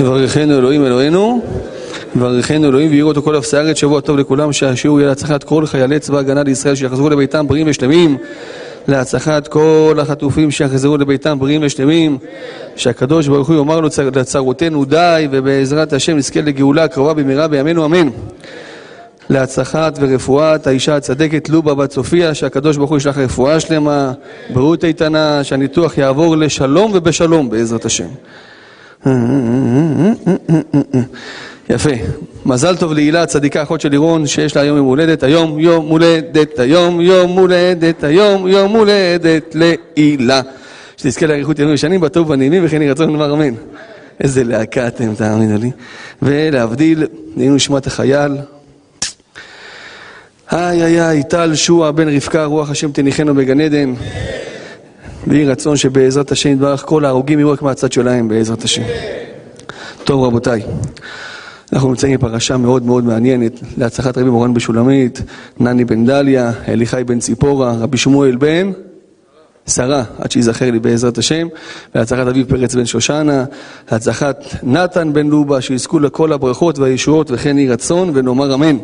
יברכנו אלוהים אלוהינו, יברכנו אלוהים ויראו אותו כל אפסי הארץ, שבוע טוב לכולם, שהשיעור יהיה להצלחת כל חיילי צבא הגנה לישראל שיחזרו לביתם בריאים ושלמים, להצלחת כל החטופים שיחזרו לביתם בריאים ושלמים, שהקדוש ברוך הוא יאמר לצרותינו די, ובעזרת השם נזכה לגאולה הקרובה במהרה בימינו אמן. להצלחת ורפואת האישה הצדקת לובה בת סופיה, שהקדוש ברוך הוא ישלח רפואה שלמה, בריאות איתנה, שהניתוח יעבור לשלום ובשלום בעזרת השם. יפה. מזל טוב להילה, צדיקה אחות של לירון, שיש לה היום יום הולדת. היום יום הולדת, היום יום הולדת, היום יום הולדת להילה. שתזכה לאריכות ימים ושנים, בטוב ובנעימים, וכן יהי רצון לומר אמן. איזה להקה אתם, תאמינו לי. ולהבדיל, נהיינו נשמת החייל. איי איי, טל שועה בן רבקה, רוח השם תניחנו בגן עדן. ויהי רצון שבעזרת השם יתברך כל ההרוגים יהיו רק מהצד שלהם בעזרת השם. טוב רבותיי, אנחנו נמצאים בפרשה מאוד מאוד מעניינת להצלחת רבי מורן בשולמית, נני בן דליה, אליחי בן ציפורה, רבי שמואל בן שרה, עד שיזכר לי בעזרת השם, להצלחת אביב פרץ בן שושנה, להצלחת נתן בן לובה, שיזכו לכל הברכות והישועות וכן יהי רצון ונאמר אמן.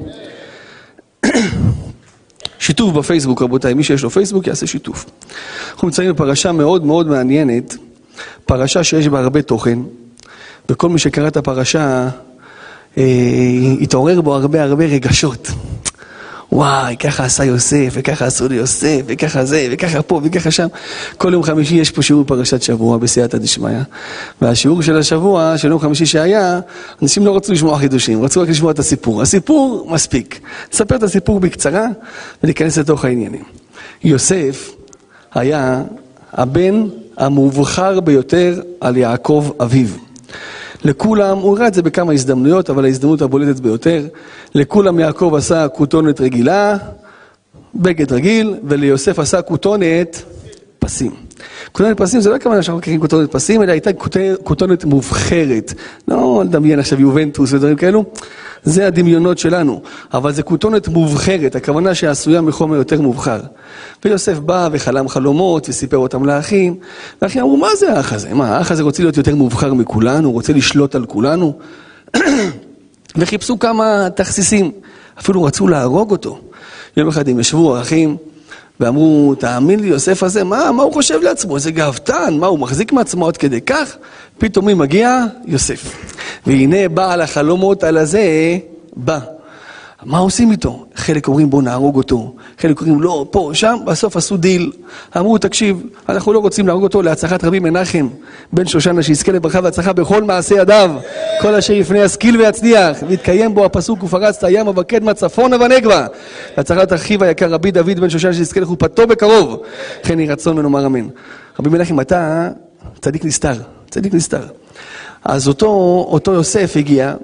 שיתוף בפייסבוק רבותיי, מי שיש לו פייסבוק יעשה שיתוף. אנחנו נמצאים בפרשה מאוד מאוד מעניינת, פרשה שיש בה הרבה תוכן, וכל מי שקרא את הפרשה אה, התעורר בו הרבה הרבה רגשות. וואי, ככה עשה יוסף, וככה עשו ליוסף, וככה זה, וככה פה, וככה שם. כל יום חמישי יש פה שיעור פרשת שבוע בסייעתא דשמיא. והשיעור של השבוע, של יום חמישי שהיה, אנשים לא רצו לשמוע חידושים, רצו רק לשמוע את הסיפור. הסיפור מספיק. נספר את הסיפור בקצרה וניכנס לתוך העניינים. יוסף היה הבן המובחר ביותר על יעקב אביו. לכולם, הוא הראה את זה בכמה הזדמנויות, אבל ההזדמנות הבולטת ביותר, לכולם יעקב עשה כותונת רגילה, בגד רגיל, וליוסף עשה כותונת פסים. כותונת פסים זה לא הכוונה שאנחנו מכירים כותונת פסים, אלא הייתה כותונת מובחרת. לא לדמיין עכשיו יובנטוס ודברים כאלו, זה הדמיונות שלנו. אבל זה כותונת מובחרת, הכוונה שעשויה מחומר יותר מובחר. ויוסף בא וחלם חלומות וסיפר אותם לאחים, והאחים אמרו, מה זה האח הזה? מה, האח הזה רוצה להיות יותר מובחר מכולנו? רוצה לשלוט על כולנו? וחיפשו כמה תכסיסים, אפילו רצו להרוג אותו. יום אחד הם ישבו האחים ואמרו, תאמין לי, יוסף הזה, מה, מה הוא חושב לעצמו? איזה גאוותן, מה, הוא מחזיק מעצמו עד כדי כך? פתאום מי מגיע? יוסף. והנה בעל החלומות על הזה בא. מה עושים איתו? חלק אומרים בואו נהרוג אותו, חלק אומרים לא, פה, שם, בסוף עשו דיל. אמרו, תקשיב, אנחנו לא רוצים להרוג אותו להצלחת רבי מנחם, בן שושנה, שיזכה לברכה והצלחה בכל מעשי ידיו, כל אשר יפנה ישכיל ויצליח, ויתקיים בו הפסוק ופרצת ימה וקדמה צפונה ונגבה. להצלחת אחיו היקר רבי דוד בן שושנה, שיזכה לחופתו בקרוב. כן יהי רצון ונאמר אמן. רבי מנחם, אתה צדיק נסתר, צדיק נסתר. אז אותו, אותו יוסף הגיע,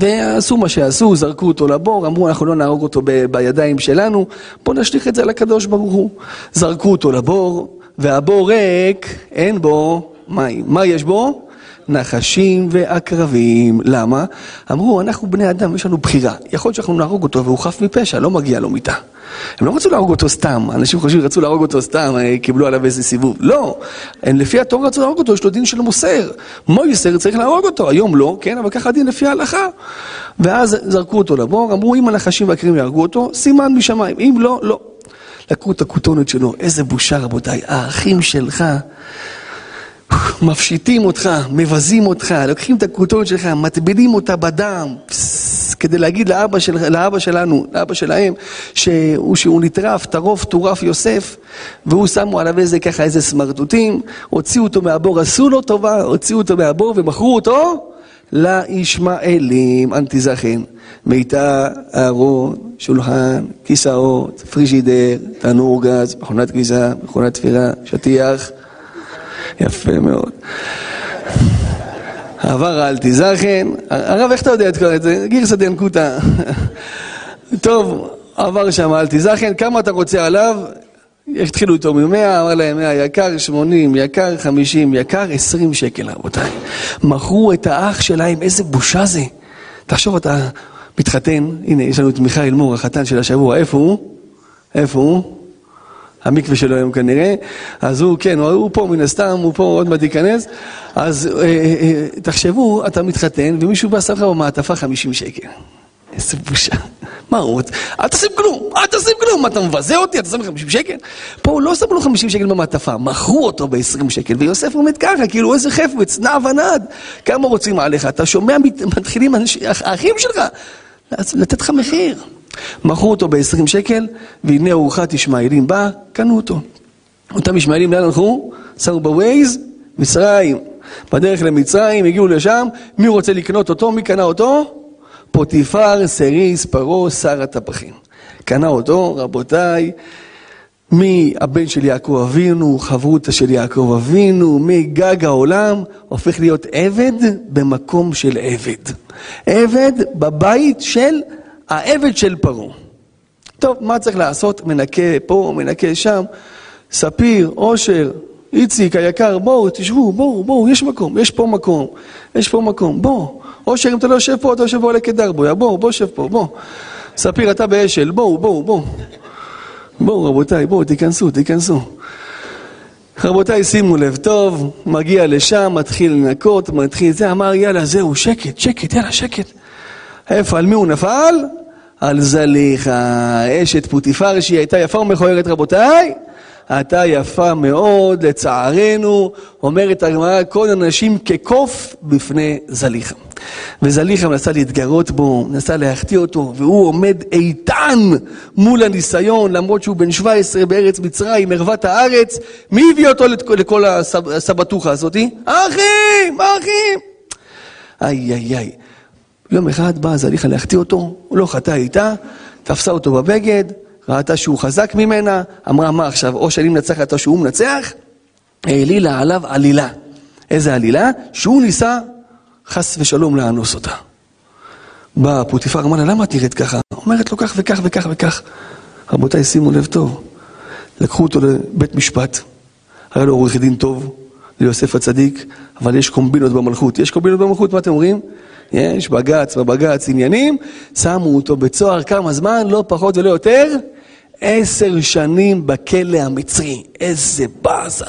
ועשו מה שעשו, זרקו אותו לבור, אמרו אנחנו לא נהרוג אותו ב- בידיים שלנו, בואו נשליך את זה לקדוש ברוך הוא. זרקו אותו לבור, והבור ריק, אין בו מים. מה יש בו? נחשים ועקרבים. למה? אמרו, אנחנו בני אדם, יש לנו בחירה. יכול להיות שאנחנו נהרוג אותו והוא חף מפשע, לא מגיע לו מיתה. הם לא רצו להרוג אותו סתם, אנשים חושבים רצו להרוג אותו סתם, אה, קיבלו עליו איזה סיבוב. לא, הם לפי התור רצו להרוג אותו, יש לו דין של מוסר. מויסר צריך להרוג אותו, היום לא, כן, אבל ככה הדין לפי ההלכה. ואז זרקו אותו לבור, אמרו אם הנחשים והקרים יהרגו אותו, סימן משמיים, אם לא, לא. לקחו את הכותונת שלו, איזה בושה רבותיי, האחים שלך מפשיטים אותך, מבזים אותך, לוקחים את הכותונת שלך, מטבילים אותה בדם, פס, כדי להגיד לאבא, של, לאבא שלנו, לאבא שלהם, שהוא, שהוא נטרף, טרוף, טורף יוסף, והוא שמו עליו איזה ככה איזה סמרטוטים, הוציאו אותו מהבור, עשו לו טובה, הוציאו אותו מהבור ומכרו אותו לישמעאלים, אנטיזכן, מיטה, ארון, שולחן, כיסאות, פריג'ידר, תנור גז, מכונת כביסה, מכונת תפירה, שטיח. יפה מאוד. עבר האלטיזכן, הרב איך אתה יודע את זה? גירסא דינקותא. טוב, עבר שם האלטיזכן, כמה אתה רוצה עליו? התחילו איתו ממאה, אמר להם מאה, יקר שמונים, יקר חמישים, יקר עשרים שקל רבותיי. מכרו את האח שלהם, איזה בושה זה. תחשוב אתה מתחתן, הנה יש לנו את מיכאל מור, החתן של השבוע, איפה הוא? איפה הוא? המקווה שלו היום כנראה, אז הוא, כן, הוא פה מן הסתם, הוא פה עוד מעט ייכנס, אז אה, אה, אה, תחשבו, אתה מתחתן ומישהו בא שם לך במעטפה 50 שקל. איזה בושה. מה הוא רוצה? אל תשים כלום, אל תשים כלום, אתה מבזה אותי, אתה שם 50 שקל? פה הוא לא שם לו 50 שקל במעטפה, מכרו אותו ב-20 שקל, ויוסף עומד ככה, כאילו איזה חפץ, נע ונד, כמה רוצים עליך, אתה שומע, מתחילים האחים שלך, לתת לך מחיר. מכרו אותו ב-20 שקל, והנה ארוחת ישמעאלים באה, קנו אותו. אותם ישמעאלים לאן הלכו? שמו בווייז, מצרים. בדרך למצרים, הגיעו לשם, מי רוצה לקנות אותו? מי קנה אותו? פוטיפר, סריס, פרעה, שר הטפחים. קנה אותו, רבותיי, מהבן של יעקב אבינו, חברותא של יעקב אבינו, מגג העולם, הופך להיות עבד במקום של עבד. עבד בבית של העבד של פרעה. טוב, מה צריך לעשות? מנקה פה, מנקה שם. ספיר, אושר, איציק היקר, בואו, תשבו, בואו, בואו, יש מקום, יש פה מקום, יש פה מקום, בואו. אושר, אם אתה לא יושב פה, אתה יושב בעולה כדר בויה, בואו, בואו, שב פה, בואו. ספיר, אתה באשל, בואו, בואו, בואו. בואו, רבותיי, בואו, תיכנסו, תיכנסו. רבותיי, שימו לב טוב, מגיע לשם, מתחיל לנקות, מתחיל זה, אמר, יאללה, זהו, שקט, שקט, יאללה, שקט. איפה, על מי הוא נפל? על זליכה, אשת פוטיפר שהיא הייתה יפה ומכוערת רבותיי, הייתה יפה מאוד, לצערנו, אומרת הגמרא, כל הנשים כקוף בפני זליכה. וזליכה מנסה להתגרות בו, מנסה להחטיא אותו, והוא עומד איתן מול הניסיון, למרות שהוא בן 17 בארץ מצרים, ערוות הארץ. מי הביא אותו לכל הסבתוכה הזאתי? האחים, האחים. איי איי איי. יום אחד באה זליכה להחטיא אותו, הוא לא חטא איתה, תפסה אותו בבגד, ראתה שהוא חזק ממנה, אמרה מה עכשיו, או שאני מנצחת או שהוא מנצח, העלילה עליו עלילה. איזה עלילה? שהוא ניסה חס ושלום לאנוס אותה. בא פוטיפר, אמר לה, למה את נראית ככה? אומרת לו כך וכך וכך וכך. רבותיי, שימו לב טוב, לקחו אותו לבית משפט, היה לו עורך דין טוב, ליוסף הצדיק, אבל יש קומבינות במלכות. יש קומבינות במלכות, מה אתם אומרים? יש בג"ץ, בבג"ץ עניינים, שמו אותו בצוהר כמה זמן, לא פחות ולא יותר, עשר שנים בכלא המצרי, איזה באזה.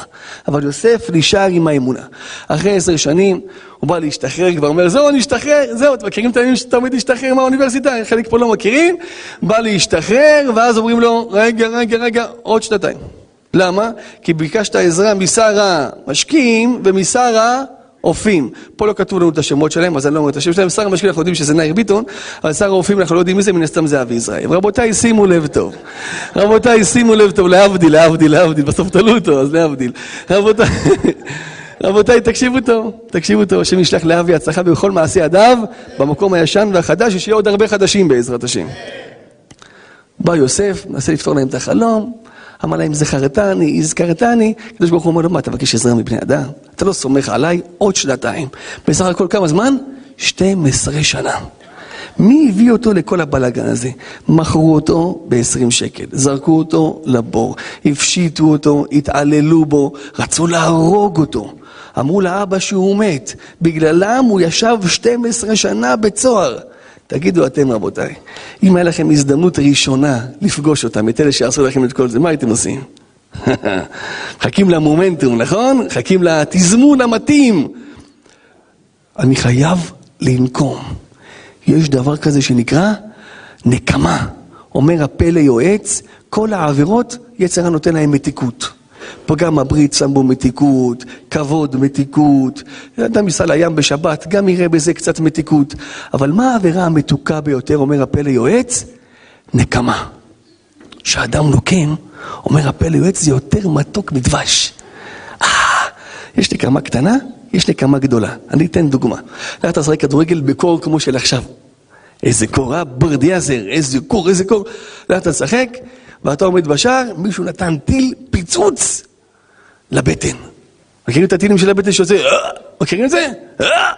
אבל יוסף נשאר עם האמונה. אחרי עשר שנים הוא בא להשתחרר, כבר אומר, זהו, אני אשתחרר, זהו, אתם מכירים את הימים שתמיד להשתחרר מהאוניברסיטה? חלק פה לא מכירים. בא להשתחרר, ואז אומרים לו, רגע, רגע, רגע, עוד שנתיים. למה? כי ביקשת עזרה משר המשקיעים ומשר האופים. פה לא כתוב לנו את השמות שלהם, אז אני לא אומר את השם שלהם. שר המשקיעים אנחנו יודעים שזה נאיר ביטון, אבל שר האופים אנחנו לא יודעים מי זה, מן הסתם זה אבי ישראל. רבותיי, שימו לב טוב. רבותיי, שימו לב טוב, להבדיל, להבדיל, להבדיל, בסוף תלו אותו, אז להבדיל. רבותיי, רבותיי, תקשיבו טוב, תקשיבו טוב, השם ישלח לאבי הצלחה בכל מעשי ידיו, במקום הישן והחדש, ושיהיה עוד הרבה חדשים בעזרת השם. בא יוסף, מנסה לפתור להם את החלום, אמר להם, זכרתני, הזכרתני, הקדוש ברוך הוא אומר לו, מה, אתה מבקש עזרה מבני אדם? אתה לא סומך עליי עוד שנתיים. בסך הכל כמה זמן? 12 שנה. מי הביא אותו לכל הבלאגן הזה? מכרו אותו ב-20 שקל, זרקו אותו לבור, הפשיטו אותו, התעללו בו, רצו להרוג אותו. אמרו לאבא שהוא מת, בגללם הוא ישב 12 שנה בצוהר. תגידו אתם רבותיי, אם היה לכם הזדמנות ראשונה לפגוש אותם, את אלה שעשו לכם את כל זה, מה הייתם עושים? חכים למומנטום, נכון? חכים לתזמון המתאים. אני חייב לנקום. יש דבר כזה שנקרא נקמה. אומר הפה ליועץ, כל העבירות, יצר נותן להם מתיקות. פגם הברית שם בו מתיקות, כבוד מתיקות. אדם ייסע לים בשבת, גם יראה בזה קצת מתיקות. אבל מה העבירה המתוקה ביותר, אומר הפה ליועץ? נקמה. כשאדם נוקם, אומר הפה ליועץ, זה יותר מתוק מדבש. אה, יש נקמה קטנה, יש נקמה גדולה. אני אתן דוגמה. לך תשחק כדורגל בקור כמו של עכשיו. איזה קור, אה? ברדיאזר, איזה קור, איזה קור. לך תשחק, ואתה עומד בשער, מישהו נתן טיל פיצוץ לבטן. מכירים את הטילים של הבטן שעושה, אה? מכירים את זה? אה?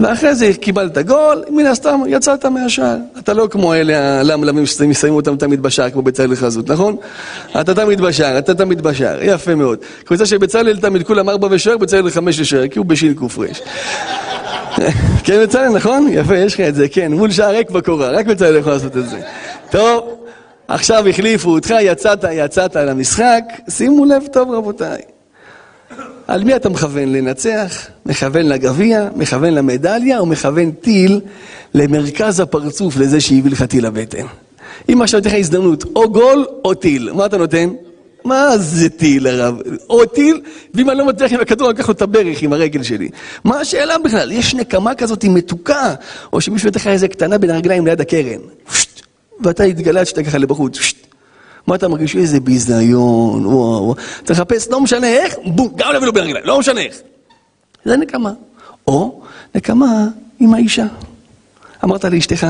ואחרי זה קיבלת גול, מן הסתם יצאת מהשער. אתה לא כמו אלה הלמלמים שמסיימים אותם תמיד בשער, כמו בצלאל חזות, נכון? אתה תמיד בשער, אתה תמיד בשער, יפה מאוד. קבוצה של בצלאל תמיד כולם ארבע ושוער, בצלאל חמש ושוער, כי הוא בשין קופרש. כן בצלאל, נכון? יפה, יש לך את זה, כן, מול שער ריק בקורה, רק בצלאל יכול לעשות את זה. טוב. עכשיו החליפו אותך, יצאת, יצאת למשחק, שימו לב טוב רבותיי. על מי אתה מכוון לנצח? מכוון לגביע? מכוון למדליה? או מכוון טיל למרכז הפרצוף לזה שהביא לך טיל לבטן? אם עכשיו תהיה לך הזדמנות, או גול או טיל, מה אתה נותן? מה זה טיל הרב? או טיל, ואם אני לא מצליח עם הכדור, אני אקח לו את הברך עם הרגל שלי. מה השאלה בכלל? יש נקמה כזאת מתוקה, או שמישהו ייתן לך איזה קטנה בין הרגליים ליד הקרן. ואתה התגלת שאתה ככה לבחוץ. מה אתה מרגיש? איזה ביזיון, וואו, וואו. צריך לחפש, לא משנה איך, בום, גם להביא לו בין הרגליים, לא משנה איך. זה נקמה. או נקמה עם האישה. אמרת לאשתך,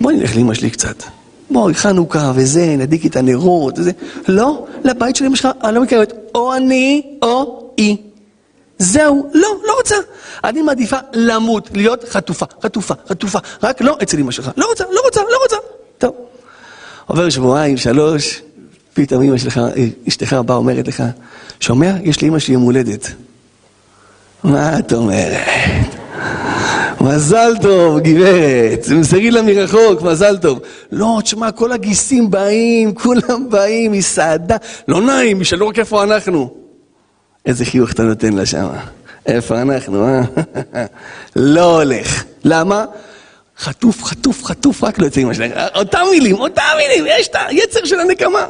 בוא נלך לאמא שלי קצת. בואי, חנוכה וזה, נדליק את הנרות וזה. לא, לבית של אמא שלך, אני לא מכירת, או אני או היא. זהו, לא, לא רוצה. אני מעדיפה למות, להיות חטופה, חטופה, חטופה, רק לא אצל אמא שלך. לא רוצה, לא רוצה, לא רוצה. טוב. עובר שבועיים, שלוש, פתאום אמא שלך, אשתך באה אומרת לך, שומע? יש לאמא שלי יום הולדת. מה את אומרת? מזל טוב, גברת, מסרי לה מרחוק, מזל טוב. לא, תשמע, כל הגיסים באים, כולם באים, היא סעדה. לא נעים, ישאלו רק איפה אנחנו. איזה חיוך אתה נותן לה שם. איפה אנחנו, אה? לא הולך. למה? חטוף, חטוף, חטוף, רק לא יוצא עם שלך. אותם מילים, אותם מילים, יש את היצר של הנקמה.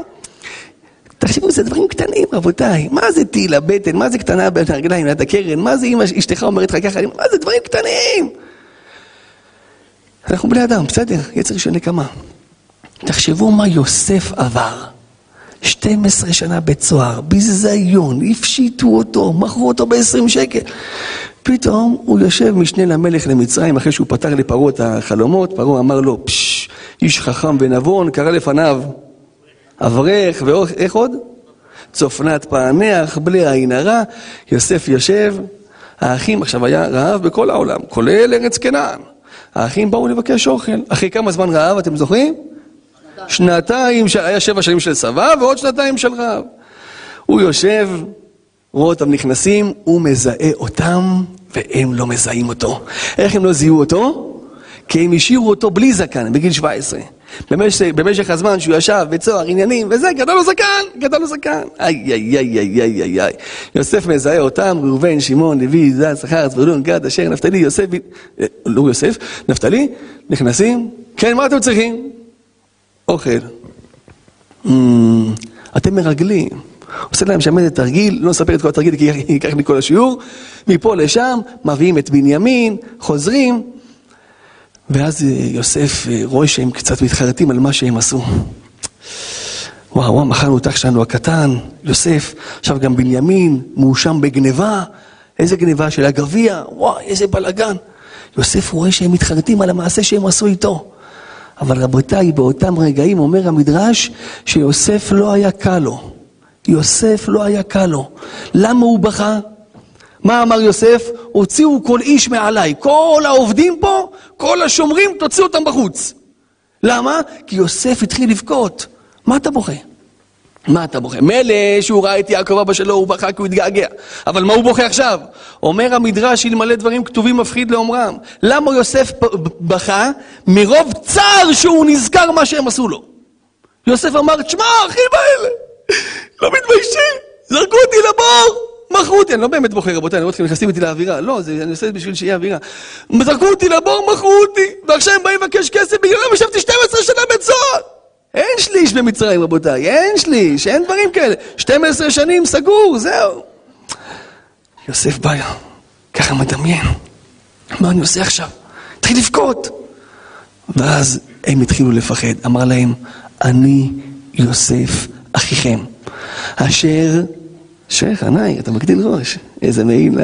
תחשבו, זה דברים קטנים, רבותיי. מה זה טיל הבטן? מה זה קטנה בין הרגליים ליד הקרן? מה זה אמא, אשתך אומרת לך ככה? מה זה דברים קטנים? אנחנו בני אדם, בסדר, יצר של נקמה. תחשבו מה יוסף עבר. 12 שנה בית סוהר, ביזיון, הפשיטו אותו, מכרו אותו ב-20 שקל. פתאום הוא יושב משנה למלך למצרים אחרי שהוא פתר לפרעה את החלומות, פרעה אמר לו, פשש, איש חכם ונבון, קרא לפניו אברך, ואיך עוד? צופנת פענח, בלי עין הרע, יוסף יושב, האחים, עכשיו היה רעב בכל העולם, כולל ארץ כנען. האחים באו לבקש אוכל. אחרי כמה זמן רעב, אתם זוכרים? שנתיים, היה שבע שנים של צבא ועוד שנתיים של רעב. הוא יושב, רואה אותם נכנסים, הוא מזהה אותם והם לא מזהים אותו. איך הם לא זיהו אותו? כי הם השאירו אותו בלי זקן, בגיל 17. במשך, במשך הזמן שהוא ישב בצוהר עניינים וזה, גדל לו זקן, גדל לו זקן. איי, איי, איי, איי, איי, איי, איי. יוסף מזהה אותם, ראובן, שמעון, לוי, זד, שכר, זבולון, גד, אשר, נפתלי, יוסף, אה, לא יוסף, נפתלי, נכנסים, כן, מה אתם צריכים? אוכל. Mm, אתם מרגלים. עושה להם שם איזה תרגיל, לא נספר את כל התרגיל כי ייקח לי כל השיעור, מפה לשם, מביאים את בנימין, חוזרים, ואז אה, יוסף אה, רואה שהם קצת מתחרטים על מה שהם עשו. וואו, וואו, מכרנו את אח שלנו הקטן, יוסף, עכשיו גם בנימין, מואשם בגניבה, איזה גניבה של הגביע, וואי, איזה בלאגן. יוסף רואה שהם מתחרטים על המעשה שהם עשו איתו. אבל רבותיי, באותם רגעים אומר המדרש שיוסף לא היה קל לו. יוסף לא היה קל לו. למה הוא בכה? מה אמר יוסף? הוציאו כל איש מעליי. כל העובדים פה, כל השומרים, תוציאו אותם בחוץ. למה? כי יוסף התחיל לבכות. מה אתה בוכה? מה אתה בוכה? מילא שהוא ראה את יעקב אבא שלו, הוא בכה כי הוא התגעגע. אבל מה הוא בוכה עכשיו? אומר המדרש, אלמלא דברים כתובים מפחיד לאומרם. למה יוסף בכה? מרוב צער שהוא נזכר מה שהם עשו לו. יוסף אמר, תשמע, האחים האלה, לא מתביישים, זרקו אותי לבור. מכרו אותי, אני לא באמת בוחר, רבותיי, אני רואה אתכם נכנסים איתי לאווירה. לא, זה, אני עושה את זה בשביל שיהיה אווירה. זרקו אותי לבור, מכרו אותי, ועכשיו הם באים לבקש כסף בגללם, ישבתי 12 שנה בית. אין שליש במצרים, רבותיי, אין שליש, אין דברים כאלה. 12 שנים סגור, זהו. יוסף בא, ככה מדמיין. מה אני עושה עכשיו? התחיל לבכות. ואז הם התחילו לפחד. אמר להם, אני יוסף אחיכם, אשר שייח, ענאי, אתה מגדיל ראש, איזה מעיל.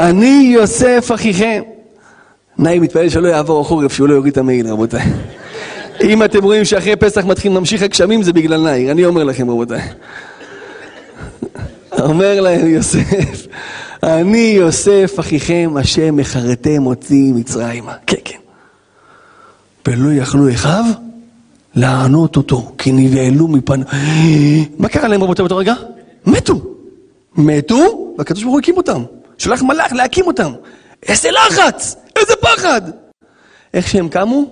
אני יוסף אחיכם. נאי מתפלל שלא יעבור החורף, שהוא לא יוריד את המעיל, רבותיי. אם אתם רואים שאחרי פסח מתחיל ממשיך הגשמים, זה בגלל נאי, אני אומר לכם, רבותיי. אומר להם יוסף, אני יוסף אחיכם, השם מחרתם אותי מצרימה. כן, כן. ולא יכלו אחיו לענות אותו, כי נבהלו מפן... מה קרה להם רבותיי באותו רגע? מתו. מתו, והקדוש ברוך הוא הקים אותם. שלח מלאך להקים אותם. איזה לחץ! איזה פחד! איך שהם קמו,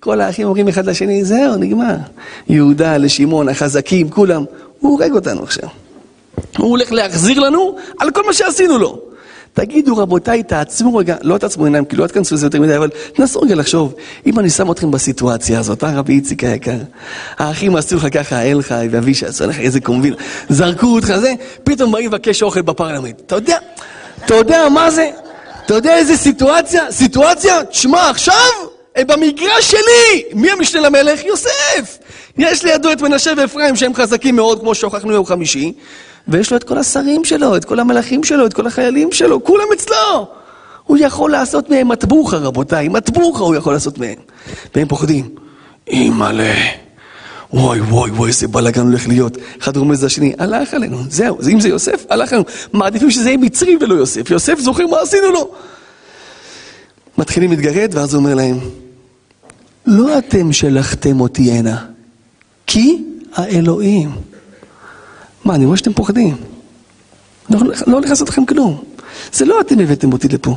כל האחים אומרים אחד לשני, זהו, נגמר. יהודה לשמעון, החזקים, כולם. הוא הורג אותנו עכשיו. הוא הולך להחזיר לנו על כל מה שעשינו לו. תגידו רבותיי, תעצמו רגע, לא תעצמו עיניים, כי לא תכנסו לזה יותר מדי, אבל תנסו רגע לחשוב, אם אני שם אתכם בסיטואציה הזאת, אה רבי איציק היקר, האחים עשו לך ככה, אל חי ואבישי עשו לך איזה קומבינה, זרקו אותך זה, פתאום באים לבקש אוכל בפרלמנט. אתה יודע, אתה יודע מה זה? אתה יודע איזה סיטואציה? סיטואציה? תשמע, עכשיו, הם במגרש שלי! מי המשנה למלך? יוסף! יש לידו את מנשה ואפרים שהם חזקים מאוד, כמו שהוכחנו יום חמישי. ויש לו את כל השרים שלו, את כל המלכים שלו, את כל החיילים שלו, כולם אצלו. הוא יכול לעשות מהם מטבוחה, רבותיי, מטבוחה הוא יכול לעשות מהם. והם פוחדים. אימא'לה, וואי וואי וואי, איזה בלאגן הולך להיות. אחד רומז לשני, הלך עלינו, זהו, אם זה יוסף, הלך עלינו. מעדיפים שזה יהיה מצרי ולא יוסף. יוסף זוכר מה עשינו לו. מתחילים להתגרד, ואז הוא אומר להם, לא אתם שלחתם אותי הנה, כי האלוהים. מה, אני רואה שאתם פוחדים. לא, לא הולך לעשות לכם כלום. זה לא אתם הבאתם אותי לפה.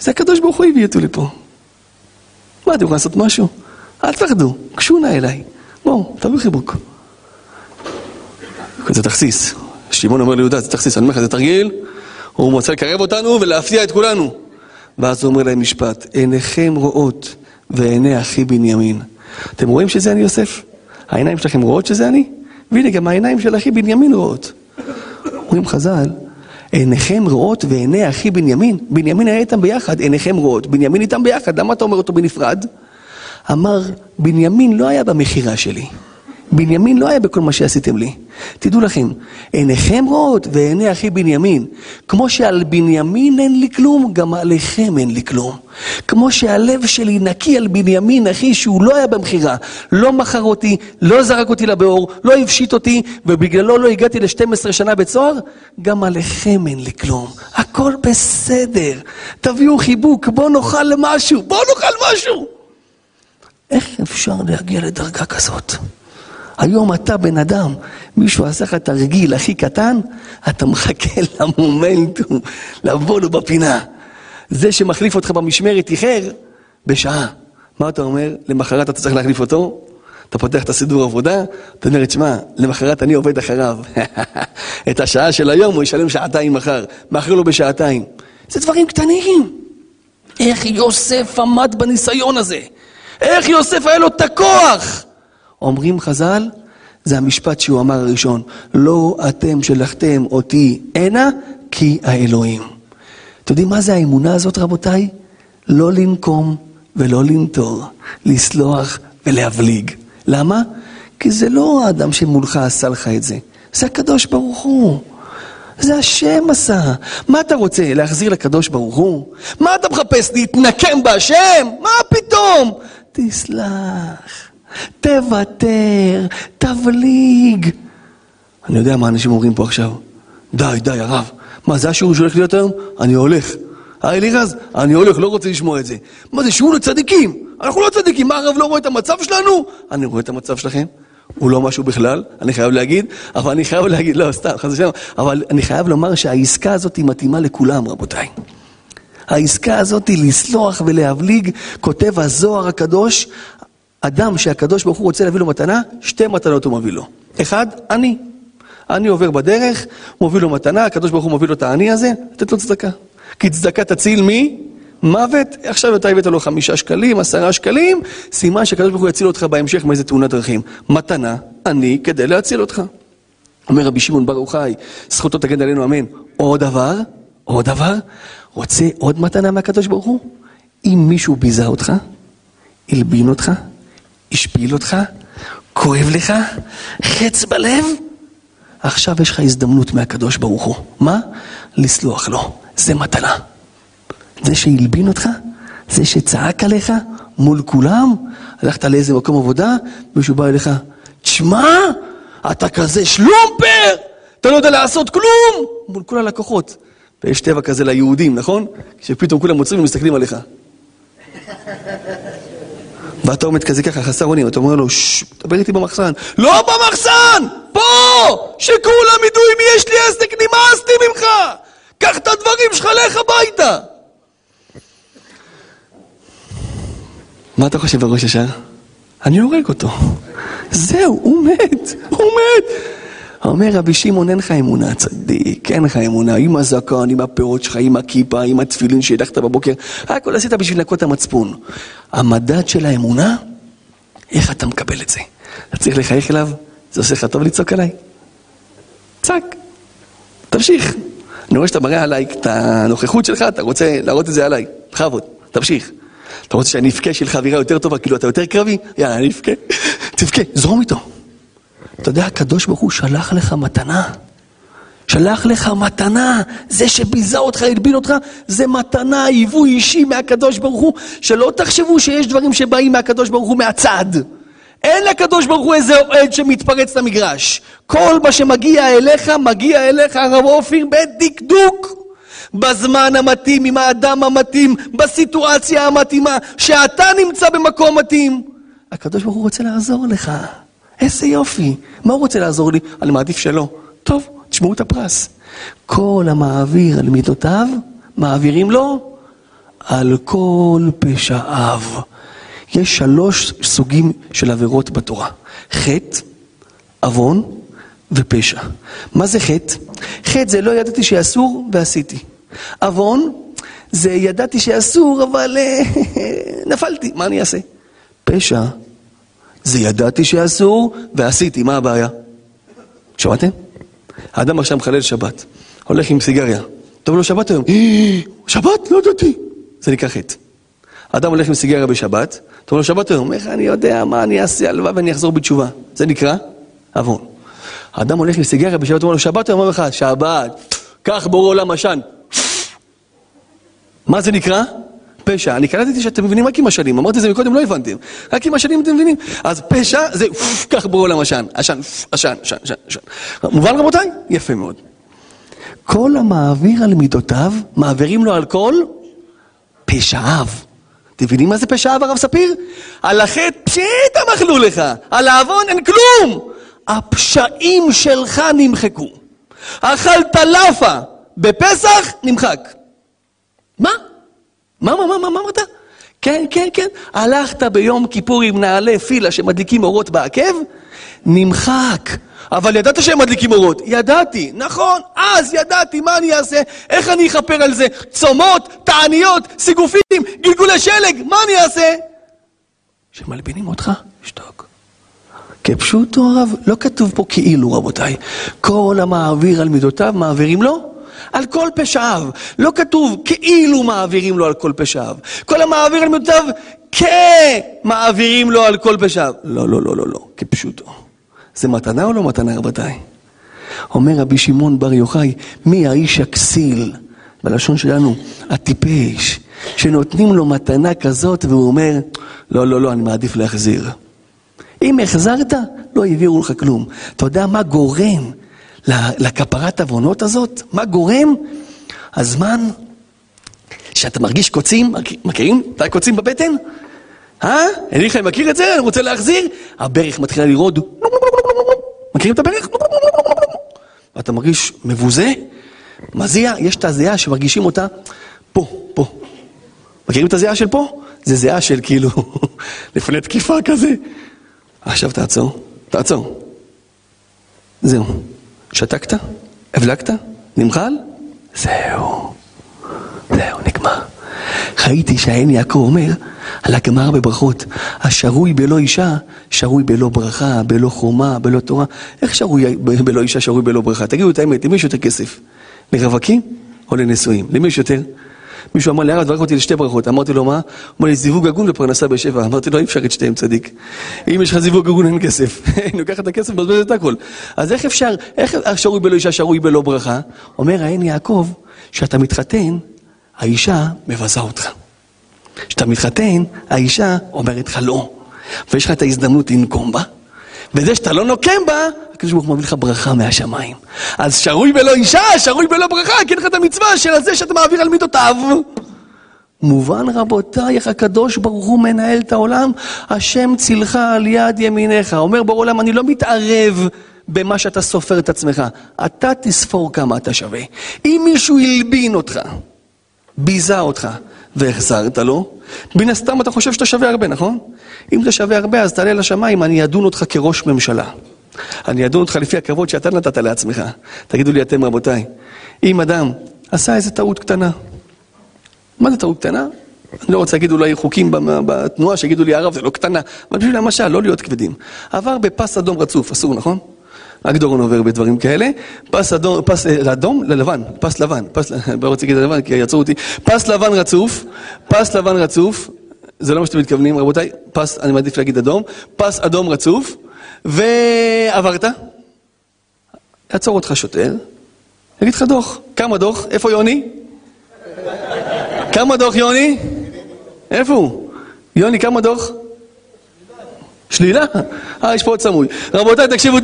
זה הקדוש ברוך הוא הביא אותי לפה. מה, אתם יכולים לעשות משהו? אל תפחדו, קשו נא אליי. בואו, תביאו חיבוק. זה תכסיס. שמעון אומר ליהודה, זה תכסיס, אני אומר לך, זה תרגיל. הוא רוצה לקרב אותנו ולהפתיע את כולנו. ואז הוא אומר להם משפט, עיניכם רואות ועיני אחי בנימין. אתם רואים שזה אני יוסף? העיניים שלכם רואות שזה אני? והנה, גם העיניים של אחי בנימין רואות. אומרים חז"ל, עיניכם רואות ועיני אחי בנימין. בנימין היה איתם ביחד, עיניכם רואות, בנימין איתם ביחד. למה אתה אומר אותו בנפרד? אמר, בנימין לא היה במכירה שלי. בנימין לא היה בכל מה שעשיתם לי. תדעו לכם, עיניכם רואות ועיני אחי בנימין. כמו שעל בנימין אין לי כלום, גם עליכם אין לי כלום. כמו שהלב שלי נקי על בנימין, אחי, שהוא לא היה במכירה, לא מכר אותי, לא זרק אותי לבור, לא הפשיט אותי, ובגללו לא הגעתי ל-12 שנה בצוהר, גם עליכם אין לי כלום. הכל בסדר. תביאו חיבוק, בואו נאכל משהו, בואו נאכל משהו. איך אפשר להגיע לדרגה כזאת? היום אתה בן אדם, מישהו עשה לך תרגיל הכי קטן, אתה מחכה למומנטום, לבוא לו בפינה. זה שמחליף אותך במשמרת איחר בשעה. מה אתה אומר? למחרת אתה צריך להחליף אותו? אתה פותח את הסידור עבודה, אתה אומר, תשמע, למחרת אני עובד אחריו. את השעה של היום הוא ישלם שעתיים מחר, מאחר לו בשעתיים. זה דברים קטנים. איך יוסף עמד בניסיון הזה? איך יוסף היה לו את הכוח? אומרים חז"ל, זה המשפט שהוא אמר הראשון, לא אתם שלחתם אותי הנה, כי האלוהים. אתם יודעים מה זה האמונה הזאת, רבותיי? לא לנקום ולא לנטור, לסלוח ולהבליג. למה? כי זה לא האדם שמולך עשה לך את זה, זה הקדוש ברוך הוא. זה השם עשה. מה אתה רוצה, להחזיר לקדוש ברוך הוא? מה אתה מחפש, להתנקם בהשם? מה פתאום? תסלח. תוותר, תבליג. אני יודע מה אנשים אומרים פה עכשיו. די, די, הרב. מה, זה השיעור שהולך להיות היום? אני הולך. אלירז, אני הולך, לא רוצה לשמוע את זה. מה זה, שיעור לצדיקים? אנחנו לא צדיקים, מה הרב לא רואה את המצב שלנו? אני רואה את המצב שלכם. הוא לא משהו בכלל, אני חייב להגיד, אבל אני חייב להגיד, לא, סתם, חס ושלום, אבל אני חייב לומר שהעסקה הזאת היא מתאימה לכולם, רבותיי. העסקה הזאת היא לסלוח ולהבליג, כותב הזוהר הקדוש, אדם שהקדוש ברוך הוא רוצה להביא לו מתנה, שתי מתנות הוא מביא לו. אחד, אני. אני עובר בדרך, מוביל לו מתנה, הקדוש ברוך הוא מוביל לו את העני הזה, לתת לו צדקה. כי צדקה תציל מי? מוות. עכשיו אתה הבאת לו חמישה שקלים, עשרה שקלים, סימן שהקדוש ברוך הוא יציל אותך בהמשך מאיזה תאונת דרכים. מתנה, אני, כדי להציל אותך. אומר רבי שמעון בר יוחאי, זכותו תגן עלינו אמן. עוד דבר, עוד דבר, רוצה עוד מתנה מהקדוש ברוך הוא? אם מישהו ביזה אותך, הלבין אותך, השפיל אותך, כואב לך, חץ בלב, עכשיו יש לך הזדמנות מהקדוש ברוך הוא. מה? לסלוח לו. זה מתנה. זה שהלבין אותך, זה שצעק עליך מול כולם, הלכת לאיזה מקום עבודה, מישהו בא אליך, תשמע, אתה כזה שלומפר, אתה לא יודע לעשות כלום, מול כל הלקוחות. ויש טבע כזה ליהודים, נכון? שפתאום כולם עוצרים ומסתכלים עליך. ואתה עומד כזה ככה חסר אונים, אתה אומר לו, ששש, דבר איתי במחסן. לא במחסן! פה! שכולם ידעו עם מי יש לי עסק, נמאסתי ממך! קח את הדברים שלך, לך הביתה! מה אתה חושב בראש השעה? אני הורג אותו. זהו, הוא מת, הוא מת. אומר רבי שמעון, אין לך אמונה, צדיק, אין לך אמונה, עם הזקן, עם הפירות שלך, עם הכיפה, עם התפילין שהדחת בבוקר, הכל עשית בשביל לנקות את המצפון. המדד של האמונה, איך אתה מקבל את זה? אתה צריך לחייך אליו? זה עושה לך טוב לצעוק עליי? צעק, תמשיך. אני רואה שאתה מראה עליי את הנוכחות שלך, אתה רוצה להראות את זה עליי, בכבוד, תמשיך. אתה רוצה שאני אבכה שיהיה לך אווירה יותר טובה, כאילו אתה יותר קרבי? יאללה, אני אבכה. תבכה, זרום איתו. אתה יודע, הקדוש ברוך הוא שלח לך מתנה. שלח לך מתנה, זה שביזה אותך, הלבין אותך, זה מתנה, היווי אישי מהקדוש ברוך הוא, שלא תחשבו שיש דברים שבאים מהקדוש ברוך הוא מהצד. אין לקדוש ברוך הוא איזה אוהד שמתפרץ למגרש. כל מה שמגיע אליך, מגיע אליך, הרב אופיר, בדקדוק. בזמן המתאים, עם האדם המתאים, בסיטואציה המתאימה, שאתה נמצא במקום מתאים. הקדוש ברוך הוא רוצה לעזור לך. איזה יופי. מה הוא רוצה לעזור לי? אני מעדיף שלא. טוב, תשמעו את הפרס. כל המעביר על מידותיו, מעבירים לו על כל פשעיו. יש שלוש סוגים של עבירות בתורה. חטא, עוון ופשע. מה זה חטא? חטא זה לא ידעתי שאסור ועשיתי. עוון זה ידעתי שאסור אבל אה, נפלתי, מה אני אעשה? פשע זה ידעתי שאסור ועשיתי, מה הבעיה? שמעתם? האדם עכשיו מחלל שבת, הולך עם סיגריה, טוב לו שבת היום, שבת? לא ידעתי. זה נקרא חטא. האדם הולך עם סיגריה בשבת, טוב לו שבת היום, איך אני יודע מה אני אעשה, הלוואי ואני אחזור בתשובה. זה נקרא עוון. האדם הולך עם סיגריה בשבת, אומר לו שבת היום, אומר לך, שבת, קח בורא עולם עשן. מה זה נקרא? פשע. אני קלטתי שאתם מבינים רק עם השנים, אמרתי את זה מקודם, לא הבנתם. רק עם השנים אתם מבינים. אז פשע זה קח בעולם עשן, עשן, עשן, עשן, עשן. מובן רבותיי? יפה מאוד. כל המעביר על מידותיו, מעבירים לו על כל פשעיו. אתם מבינים מה זה פשעיו, הרב ספיר? על החטא פשיטה מחלו לך, על העוון אין כלום. הפשעים שלך נמחקו. אכלת לאפה בפסח, נמחק. מה? מה, מה, מה, מה, מה אמרת? כן, כן, כן. הלכת ביום כיפור עם נעלי פילה שמדליקים אורות בעקב? נמחק. אבל ידעת שהם מדליקים אורות? ידעתי, נכון, אז ידעתי, מה אני אעשה? איך אני אכפר על זה? צומות, תעניות, סיגופים, גלגולי שלג, מה אני אעשה? שמלבינים אותך, שתוק. כפשוטו הרב, לא כתוב פה כאילו רבותיי. כל המעביר על מידותיו מעבירים לו על כל פשעיו. לא כתוב כאילו מעבירים לו על כל פשעיו. כל המעביר על מידותיו כמעבירים לו על כל פשעיו. לא, לא, לא, לא, לא, כפשוטו. זה מתנה או לא מתנה רבותיי? אומר רבי שמעון בר יוחאי, מי האיש הכסיל, בלשון שלנו, הטיפש, שנותנים לו מתנה כזאת והוא אומר, לא, לא, לא, אני מעדיף להחזיר. אם החזרת, לא העבירו לך כלום. אתה יודע מה גורם לכפרת עוונות הזאת? מה גורם? הזמן שאתה מרגיש קוצים, מכירים? אתה קוצים בבטן? אה? אליחי מכיר את זה? אני רוצה להחזיר? הברך מתחילה לרעוד. מכירים את הברך? ואתה מרגיש מבוזה? מזיע? יש את הזיעה שמרגישים אותה פה, פה. מכירים את הזיעה של פה? זה זיעה של כאילו, לפני תקיפה כזה. עכשיו תעצור, תעצור. זהו. שתקת? הבלגת? נמחל? זהו. זהו, נגמר. ראיתי שהעין יעקב אומר על הגמר בברכות, השרוי בלא אישה, שרוי בלא ברכה, בלא חומה, בלא תורה. איך שרוי בלא אישה, שרוי בלא ברכה? תגידו את האמת, למי יש יותר כסף? לרווקים או לנשואים? למי יש יותר? מישהו אמר לי, הרב, תברך אותי לשתי ברכות. אמרתי לו, מה? אמר לי, זיווג הגון ופרנסה בשבע. אמרתי לו, אי אפשר את שתיהם צדיק. אם יש לך זיווג הגון, אין כסף. אני לוקח את הכסף, מבזבז את הכל. אז איך אפשר, איך שרוי בלא אישה, שרוי בלא ברכה? אומר האין יעקב, כשאתה מתחתן, האישה מבזה אותך. כשאתה מתחתן, האישה אומרת לך לא. ויש לך את ההזדמנות לנקום בה. וזה שאתה לא נוקם בה, הקדוש ברוך הוא מביא לך ברכה מהשמיים. אז שרוי בלא אישה, שרוי בלא ברכה, כי אין לך את המצווה של זה שאתה מעביר על מידותיו. מובן רבותיי, איך הקדוש ברוך הוא מנהל את העולם, השם צילך על יד ימיניך. אומר בעולם, אני לא מתערב במה שאתה סופר את עצמך, אתה תספור כמה אתה שווה. אם מישהו הלבין אותך, ביזה אותך, והחזרת לו, מן הסתם אתה חושב שאתה שווה הרבה, נכון? אם אתה שווה הרבה, אז תעלה לשמיים, אני אדון אותך כראש ממשלה. אני אדון אותך לפי הכבוד שאתה נתת לעצמך. תגידו לי אתם, רבותיי, אם אדם עשה איזה טעות קטנה, מה זה טעות קטנה? אני לא רוצה להגיד אולי חוקים בתנועה שיגידו לי הרב זה לא קטנה, אבל בשביל למשל, לא להיות כבדים. עבר בפס אדום רצוף, אסור, נכון? רק דורון עובר בדברים כאלה. פס אדום, פס אה, אדום ללבן, פס לבן, פס, לא רוצה להגיד לבן כי יעצרו אותי. פס לבן רצוף, פס לבן רצוף, זה לא מה שאתם מתכוונים רבותיי, פס, אני מעדיף להגיד אדום, פס אדום רצוף, ועברת, יעצור אותך שוטר, יגיד לך דוח, כמה דוח? איפה יוני? כמה דוח יוני? איפה הוא? יוני, כמה דוח? שלילה? אה, יש פה עוד סמוי. רבותיי, תקשיבו...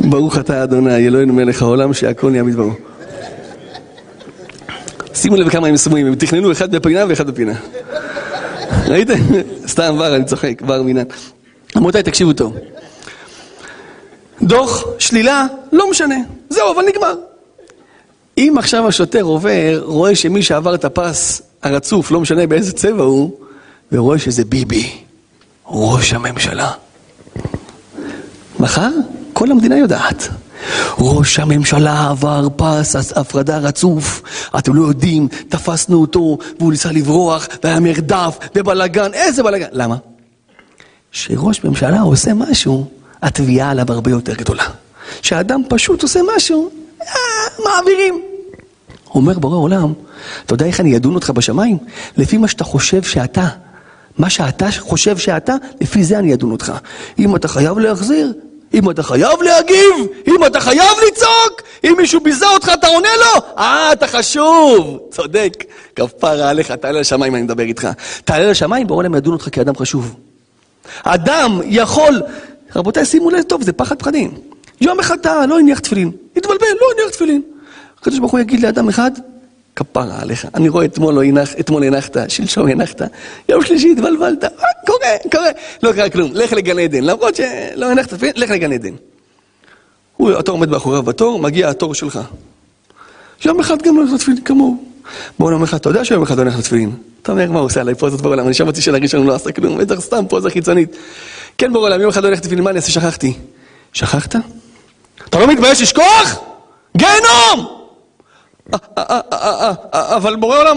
ברוך אתה אדוני, אלוהינו מלך העולם, שהכל נהיה מדברו. שימו לב כמה הם סמויים, הם תכננו אחד בפינה ואחד בפינה. ראיתם? סתם בר, אני צוחק, בר מינן. רבותיי, תקשיבו טוב. דוח, שלילה, לא משנה. זהו, אבל נגמר. אם עכשיו השוטר עובר, רואה שמי שעבר את הפס הרצוף, לא משנה באיזה צבע הוא, ורואה שזה ביבי, ראש הממשלה. מחר כל המדינה יודעת. ראש הממשלה עבר פס הפרדה רצוף, אתם לא יודעים, תפסנו אותו והוא ניסה לברוח והיה מרדף ובלאגן, איזה בלאגן. למה? כשראש ממשלה עושה משהו, התביעה עליו הרבה יותר גדולה. כשאדם פשוט עושה משהו, אה, מעבירים. אומר בורא עולם, אתה יודע איך אני אדון אותך בשמיים? לפי מה שאתה חושב שאתה. מה שאתה חושב שאתה, לפי זה אני אדון אותך. אם אתה חייב להחזיר, אם אתה חייב להגיב, אם אתה חייב לצעוק, אם מישהו ביזה אותך אתה עונה לו, אה, אתה חשוב, צודק, כפרה עליך, תעלה לשמיים אני מדבר איתך. תעלה לשמיים, בעולם ידון אותך כאדם חשוב. אדם יכול, רבותיי שימו לב טוב, זה פחד פחדים. יום אחד אתה לא הניח תפילין, התבלבל, לא הניח תפילין. הקדוש ברוך הוא יגיד לאדם אחד, כפרה עליך. אני רואה אתמול לא הנח, אתמול הנחת, שלשום הנחת, יום שלישי התבלבלת, אה, קורה, קורה, לא קרה כלום, לך לגן עדן, למרות שלא הנחת, לך לגן עדן. הוא, אתה עומד מאחוריו בתור, מגיע התור שלך. יום אחד גם לא הולך לתפילין כמוהו. בוא נאמר לך, אתה יודע שיום אחד לא הולך לתפילין. אתה אומר, מה הוא עושה עליי פוזות בעולם? אני שמעתי שלראשון לא עשה כלום, בטח סתם פוזה חיצונית. כן בעולם, יום אחד לא הולך לתפילין, מה אני אעשה? שכחתי. שכחת? אתה לא מתבייש לשכוח? גיהנום! אבל בורא עולם,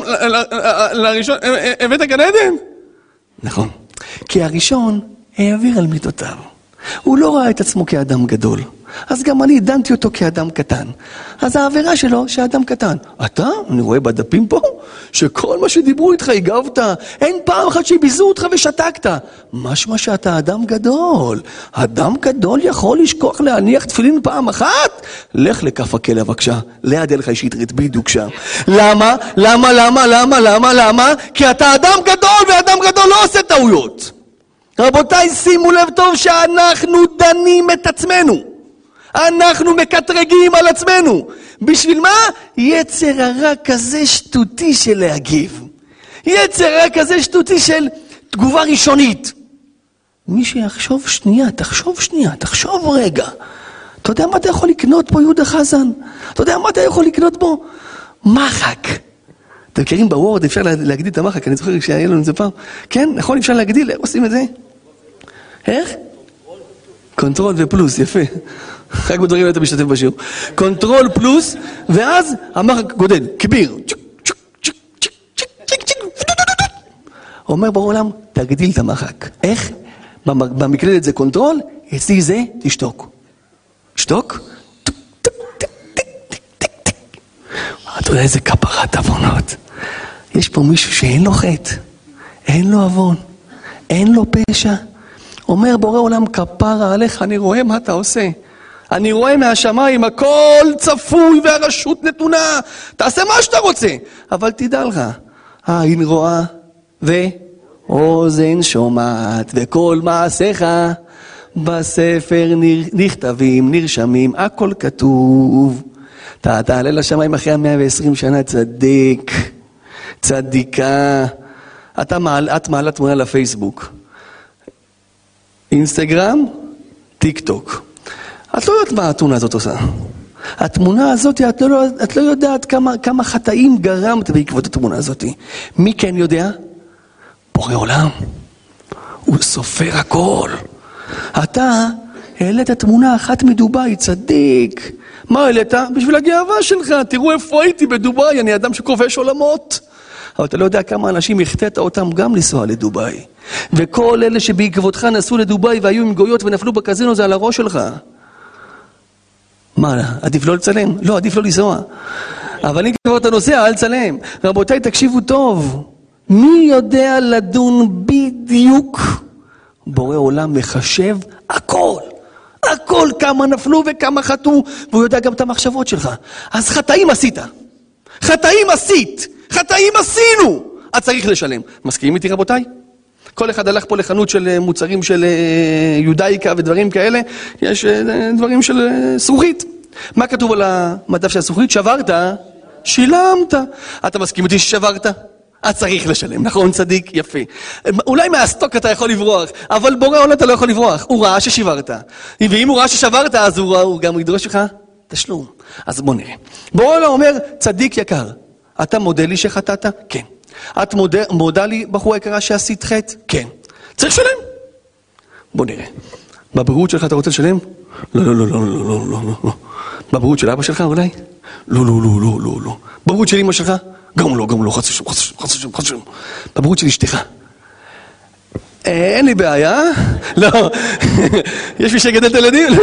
לראשון, הבאת גן עדן? נכון. כי הראשון העביר על מידותיו. הוא לא ראה את עצמו כאדם גדול. אז גם אני דנתי אותו כאדם קטן. אז העבירה שלו שאדם קטן. אתה, אני רואה בדפים פה, שכל מה שדיברו איתך הגבת, אין פעם אחת שביזו אותך ושתקת. משמע שאתה אדם גדול. אדם גדול יכול לשכוח להניח תפילין פעם אחת? לך לכף הכלא בבקשה, ליד אישית בדיוק שם. למה? למה? למה? למה? למה? למה? כי אתה אדם גדול, ואדם גדול לא עושה טעויות. רבותיי, שימו לב טוב שאנחנו דנים את עצמנו. אנחנו מקטרגים על עצמנו. בשביל מה? יצר הרע כזה שטותי של להגיב. יצר הרע כזה שטותי של תגובה ראשונית. מי שיחשוב שנייה, תחשוב שנייה, תחשוב רגע. אתה יודע מה אתה יכול לקנות פה, יהודה חזן? אתה יודע מה אתה יכול לקנות פה? מחק. אתם מכירים ב Word, אפשר להגדיל את המחק, אני זוכר שהיה לנו את זה פעם. כן, נכון, אפשר להגדיל, עושים את זה? איך? control ופלוס, יפה. רק בדברים אתה משתתף בשיעור. control פלוס, ואז המחק גודל, כביר. אומר בורא עולם, תגדיל את המחק. איך? במקלדת זה control, אצלי זה תשתוק. שתוק? אתה יודע איזה כפרת עוונות. יש פה מישהו שאין לו חטא, אין לו עוון, אין לו פשע. אומר בורא עולם, כפרה עליך, אני רואה מה אתה עושה. אני רואה מהשמיים, הכל צפוי והרשות נתונה. תעשה מה שאתה רוצה, אבל תדע לך, העין רואה ואוזן שומעת, וכל מעשיך בספר נכתבים, נרשמים, הכל כתוב. אתה תעלה לשמיים אחרי המאה ועשרים שנה צדיק, צדיקה. אתה מעל, את מעלה תמונה לפייסבוק. אינסטגרם, טיק טוק. את לא יודעת מה האתונה הזאת עושה. התמונה הזאת, את לא, את לא יודעת כמה, כמה חטאים גרמת בעקבות התמונה הזאת. מי כן יודע? בורא עולם. הוא סופר הכל. אתה העלית תמונה אחת מדובאי, צדיק. מה העלית? בשביל הגאווה שלך. תראו איפה הייתי בדובאי, אני אדם שכובש עולמות. אבל אתה לא יודע כמה אנשים החטאת אותם גם לנסוע לדובאי. וכל אלה שבעקבותך נסעו לדובאי והיו עם גויות ונפלו בקזינו זה על הראש שלך. מה, עדיף לא לצלם? לא, עדיף לא לנסוע. אבל אם כבר אתה נוסע, אל תצלם. רבותיי, תקשיבו טוב. מי יודע לדון בדיוק? בורא עולם מחשב הכל. הכל, כמה נפלו וכמה חטאו, והוא יודע גם את המחשבות שלך. אז חטאים עשית. חטאים עשית. חטאים עשינו. אז צריך לשלם. מסכימים איתי רבותיי? כל אחד הלך פה לחנות של אה, מוצרים של אה, יודאיקה ודברים כאלה, יש אה, דברים של זכוכית. מה כתוב על המדף של הזכוכית? שברת, שילמת. אתה מסכים איתי ששברת? אז צריך לשלם, נכון צדיק? יפה. אולי מהסטוק אתה יכול לברוח, אבל בורא עולם אתה לא יכול לברוח. הוא ראה ששיברת. ואם הוא ראה ששברת, אז הוא, הוא גם ידרוש לך תשלום. אז בוא נראה. בורא עולם אומר, צדיק יקר, אתה מודה לי שחטאת? כן. את מודה, מודה לי, בחורה יקרה, שעשית חטא? כן. צריך לשלם. בוא נראה. בבריאות שלך אתה רוצה לשלם? לא, לא, לא, לא, לא, לא, לא, לא. בבריאות של אבא שלך אולי? לא, לא, לא, לא, לא, לא. בבריאות של אמא שלך? גם לא, גם לא, חס ושלום, חס ושלום, חס ושלום. בבריאות של אשתך. אין לי בעיה, לא, יש מי שיגדל את הילדים?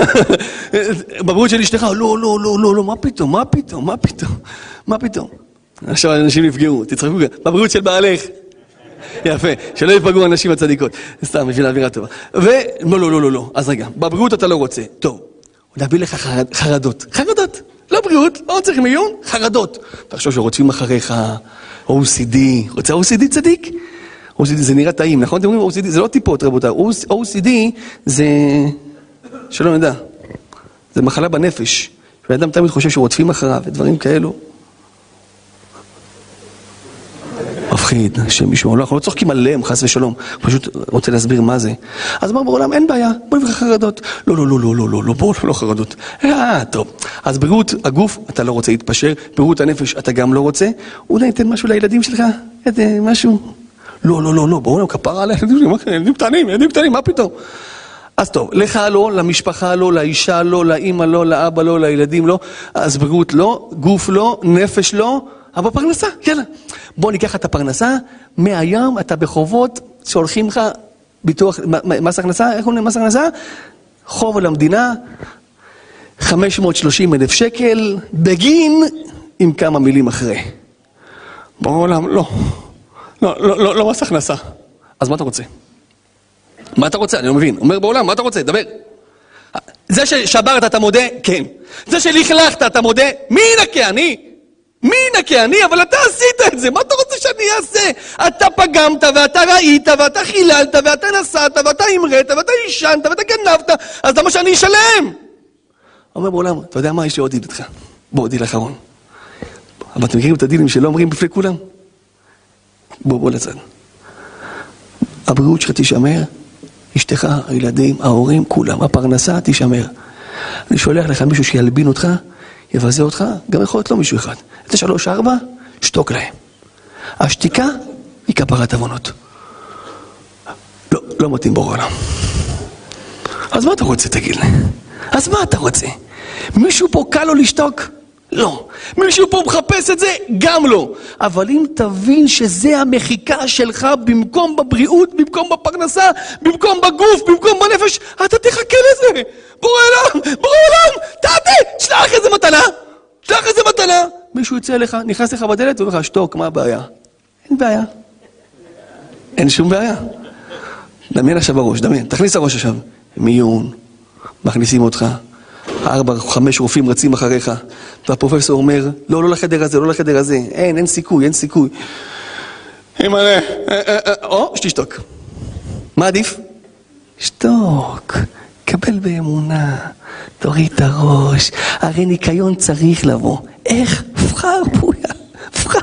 בבריאות של אשתך, לא, לא, לא, לא, לא, מה פתאום, מה פתאום, מה פתאום, מה פתאום. עכשיו אנשים נפגעו, תצחקו גם. בבריאות של בעלך. יפה, שלא יפגעו הנשים הצדיקות. סתם, בשביל האווירה טובה. ו... לא, לא, לא, לא, לא. אז רגע, בבריאות אתה לא רוצה. טוב, נביא לך חרד, חרדות. חרדות. לא בריאות, לא צריך מיון, חרדות. תחשוב שרודפים אחריך OCD. רוצה OCD צדיק? OCD זה נראה טעים, נכון? אתם אומרים OCD זה לא טיפות, רבותיי. OCD זה... שלא נדע. זה מחלה בנפש. ואדם תמיד חושב שרודפים אחריו ודברים כאלו. מפחיד, שמישהו, לא, אנחנו לא צוחקים עליהם, חס ושלום, פשוט רוצה להסביר מה זה. אז אמר בעולם, אין בעיה, בוא לך חרדות. לא, לא, לא, לא, לא, לא, לא, בואו, לא חרדות. אה, טוב. אז בריאות הגוף, אתה לא רוצה להתפשר, בריאות הנפש, אתה גם לא רוצה. אולי ניתן משהו לילדים שלך? משהו? לא, לא, לא, לא, בואו, כפרה על הילדים שלי? ילדים קטנים, ילדים קטנים, מה פתאום? אז טוב, לך לא, למשפחה לא, לאישה לא, לאימא לא, לאבא לא, לילדים לא, אז בריאות לא, גוף לא, נפש לא. אבל פרנסה, יאללה. בוא ניקח את הפרנסה, מהיום אתה בחובות שהולכים לך ביטוח, מס הכנסה, איך קוראים למס הכנסה? חוב למדינה, 530 אלף שקל, בגין עם כמה מילים אחרי. בעולם, לא. לא, לא, לא, לא מס הכנסה. אז מה אתה רוצה? מה אתה רוצה? אני לא מבין. אומר בעולם, מה אתה רוצה? דבר. זה ששברת אתה מודה? כן. זה שלכלכת אתה מודה? מי ינקה? אני? מי ינקה? אני, אבל אתה עשית את זה, מה אתה רוצה שאני אעשה? אתה פגמת, ואתה ראית, ואתה חיללת, ואתה נסעת, ואתה המראת, ואתה עישנת, ואתה גנבת, אז למה שאני אשלם? אומר בורא עולם, אתה יודע מה, יש לי עוד דיל איתך. בוא, דיל אחרון. אבל אתם מכירים את הדילים שלא אומרים בפני כולם? בוא, בוא לצד. הבריאות שלך תישמר, אשתך, הילדים, ההורים, כולם, הפרנסה תישמר. אני שולח לך מישהו שילבין אותך, יבזה אותך, גם יכול להיות לא מישהו אחד. איזה שלוש, ארבע, שתוק להם. השתיקה היא כפרת עוונות. לא, לא מתאים בורא עולם. אז מה אתה רוצה, תגיד לי? אז מה אתה רוצה? מישהו פה קל לו לשתוק? לא. מישהו פה מחפש את זה? גם לא. אבל אם תבין שזה המחיקה שלך במקום בבריאות, במקום בפרנסה, במקום בגוף, במקום בנפש, אתה תחכה לזה. בורא עולם, בורא עולם, תעתי, שלח איזה מתנה. שלח איזה מתנה. מישהו יצא אליך, נכנס לך בדלת ואומר לך, שתוק, מה הבעיה? אין בעיה. אין שום בעיה. דמיין עכשיו בראש, דמיין, תכניס לראש עכשיו. מיון, מכניסים אותך. ארבע, חמש רופאים רצים אחריך, והפרופסור אומר, לא, לא לחדר הזה, לא לחדר הזה, אין, אין סיכוי, אין סיכוי. אימא'לה, אה, אה, אה, או, שתשתוק. מה עדיף? שתוק, קבל באמונה, תוריד את הראש, הרי ניקיון צריך לבוא. איך? פחר פויה, פחר.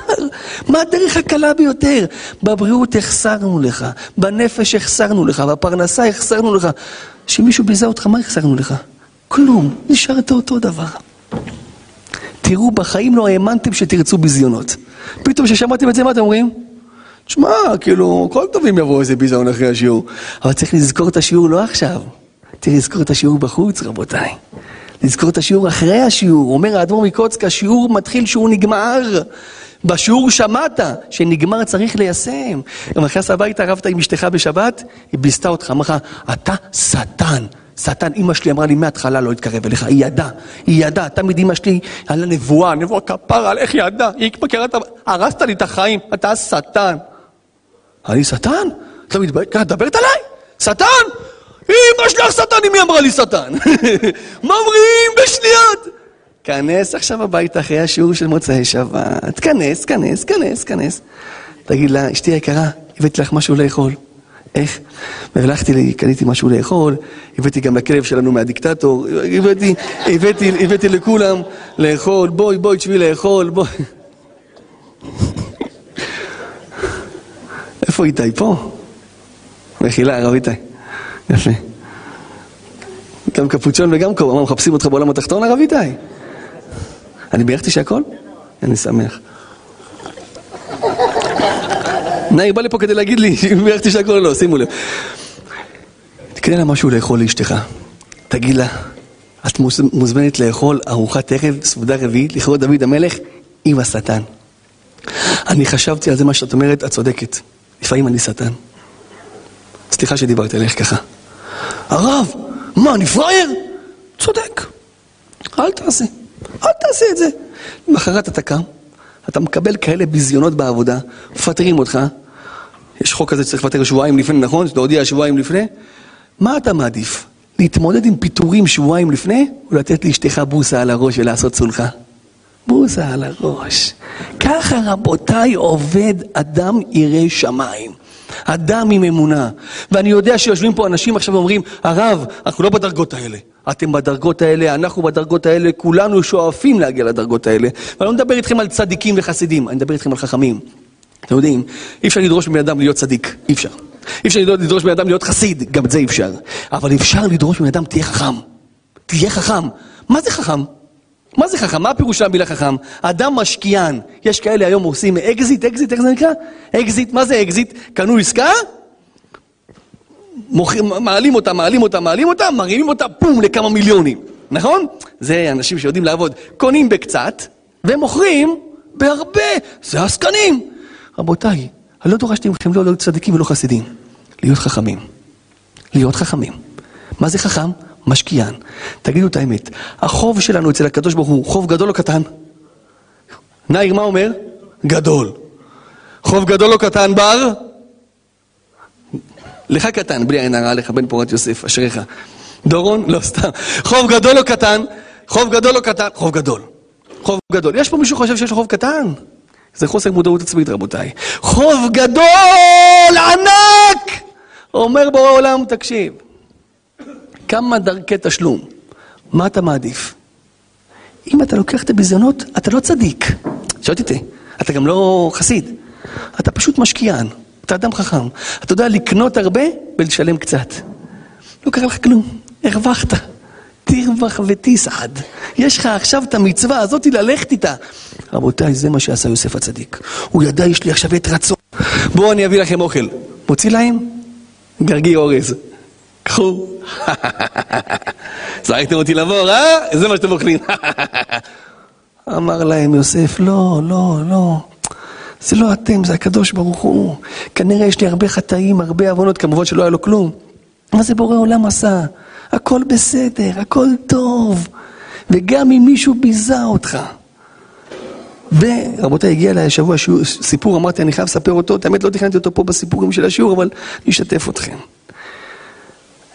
מה הדרך הקלה ביותר? בבריאות החסרנו לך, בנפש החסרנו לך, בפרנסה החסרנו לך. שמישהו ביזה אותך, מה החסרנו לך? כלום, נשארת אותו דבר. תראו, בחיים לא האמנתם שתרצו ביזיונות. פתאום כששמעתם את זה, מה אתם אומרים? תשמע, כאילו, כל טובים יבואו איזה ביזיון אחרי השיעור. אבל צריך לזכור את השיעור לא עכשיו. צריך לזכור את השיעור בחוץ, רבותיי. לזכור את השיעור אחרי השיעור. אומר האדמו"ר מקוצק, השיעור מתחיל שהוא נגמר. בשיעור שמעת שנגמר צריך ליישם. אם נכנס הביתה, רבת עם אשתך בשבת, היא ביסתה אותך, אמרה לך, אתה שטן. שטן, אימא שלי אמרה לי מההתחלה לא להתקרב אליך, היא ידעה, היא ידעה, תמיד אימא שלי, על הנבואה, נבואה כפרה, איך היא ידעה, היא מכירה את ה... הרסת לי את החיים, אתה שטן. אני שטן? אתה מתבייש? ככה, דברת עליי? שטן? אמא שלך שטן, אם היא אמרה לי שטן. אומרים בשניות? כנס עכשיו הביתה אחרי השיעור של מוצאי שבת, כנס, כנס, כנס, כנס. תגיד לה, אשתי היקרה, הבאתי לך משהו לאכול. איך? והלכתי לי, קניתי משהו לאכול, הבאתי גם לכלב שלנו מהדיקטטור, הבאתי, הבאתי, הבאתי לכולם לאכול, בואי, בואי, תשבי לאכול, בואי. איפה איתי? פה? מחילה, הרב איתי. יפה. גם קפוצ'ון וגם כובע, מה, מחפשים אותך בעולם התחתון, הרב איתי? אני בירכתי שהכל? אני שמח. נאי בא לפה כדי להגיד לי אם בירכתי שהכל או לא, שימו לב. תקנה לה משהו לאכול לאשתך. תגיד לה, את מוזמנת לאכול ארוחת ערב, סעודה רביעית, לכבוד דוד המלך, עם השטן. אני חשבתי על זה מה שאת אומרת, את צודקת. לפעמים אני שטן. סליחה שדיברתי עליך ככה. הרב, מה, אני פראייר? צודק. אל תעשה. אל תעשה את זה. למחרת אתה קם, אתה מקבל כאלה ביזיונות בעבודה, מפטרים אותך. יש חוק כזה שצריך לפטר שבועיים לפני, נכון? להודיע שבועיים לפני. מה אתה מעדיף? להתמודד עם פיטורים שבועיים לפני, או לתת לאשתך בוסה על הראש ולעשות סולחה? בוסה על הראש. ככה רבותיי עובד אדם ירא שמיים. אדם עם אמונה. ואני יודע שיושבים פה אנשים עכשיו ואומרים, הרב, אנחנו לא בדרגות האלה. אתם בדרגות האלה, אנחנו בדרגות האלה, כולנו שואפים להגיע לדרגות האלה. ואני לא מדבר איתכם על צדיקים וחסידים, אני מדבר איתכם על חכמים. אתם יודעים, אי אפשר לדרוש מבן אדם להיות צדיק, אי אפשר. אי אפשר לדרוש מבן אדם להיות חסיד, גם את זה אי אפשר. אבל אפשר לדרוש מבן אדם, תהיה חכם. תהיה חכם. מה זה חכם? מה זה חכם? מה הפירוש של המילה חכם? אדם משקיען. יש כאלה היום עושים אקזיט, אקזיט, איך זה נקרא? אקזיט, מה זה אקזיט? קנו עסקה? מוכרים, מעלים אותה, מעלים אותה, מעלים אותה, מרימים אותה, פום, לכמה מיליונים. נכון? זה אנשים שיודעים לעבוד. קונים בקצת, ומוכרים בהרבה. זה עסקנים. רבותיי, אני לא דורשתי מכם לא להיות צדיקים ולא חסידים. להיות חכמים. להיות חכמים. מה זה חכם? משקיען. תגידו את האמת, החוב שלנו אצל הקדוש ברוך הוא חוב גדול או קטן? נאיר, מה אומר? גדול. חוב גדול או קטן בר? לך קטן, בלי עין הרע לך, בן פורת יוסף, אשריך. דורון? לא, סתם. חוב גדול או קטן? חוב גדול או קטן? חוב גדול. חוב גדול. יש פה מישהו שחושב שיש לו חוב קטן? זה חוסר מודעות עצמית, רבותיי. חוב גדול, ענק! אומר בורא עולם, תקשיב. כמה דרכי תשלום. מה אתה מעדיף? אם אתה לוקח את הביזיונות, אתה לא צדיק. שואלת אותי, אתה גם לא חסיד. אתה פשוט משקיען. אתה אדם חכם. אתה יודע לקנות הרבה ולשלם קצת. לא קרה לך כלום, הרווחת. תרווח ותסעד. יש לך עכשיו את המצווה הזאת ללכת איתה. רבותיי, זה מה שעשה יוסף הצדיק. הוא ידע, יש לי עכשיו את רצון. בואו אני אביא לכם אוכל. מוציא להם? גרגי אורז. קחו. זרקתם אותי לבור, אה? זה מה שאתם אוכלים. אמר להם יוסף, לא, לא, לא. זה לא אתם, זה הקדוש ברוך הוא. כנראה יש לי הרבה חטאים, הרבה עוונות, כמובן שלא היה לו כלום. מה זה בורא עולם עשה? הכל בסדר, הכל טוב. וגם אם מישהו ביזה אותך. ורבותיי, הגיע אליי השבוע סיפור, אמרתי, אני חייב לספר אותו, את האמת לא תכננתי אותו פה בסיפורים של השיעור, אבל אני אשתף אתכם.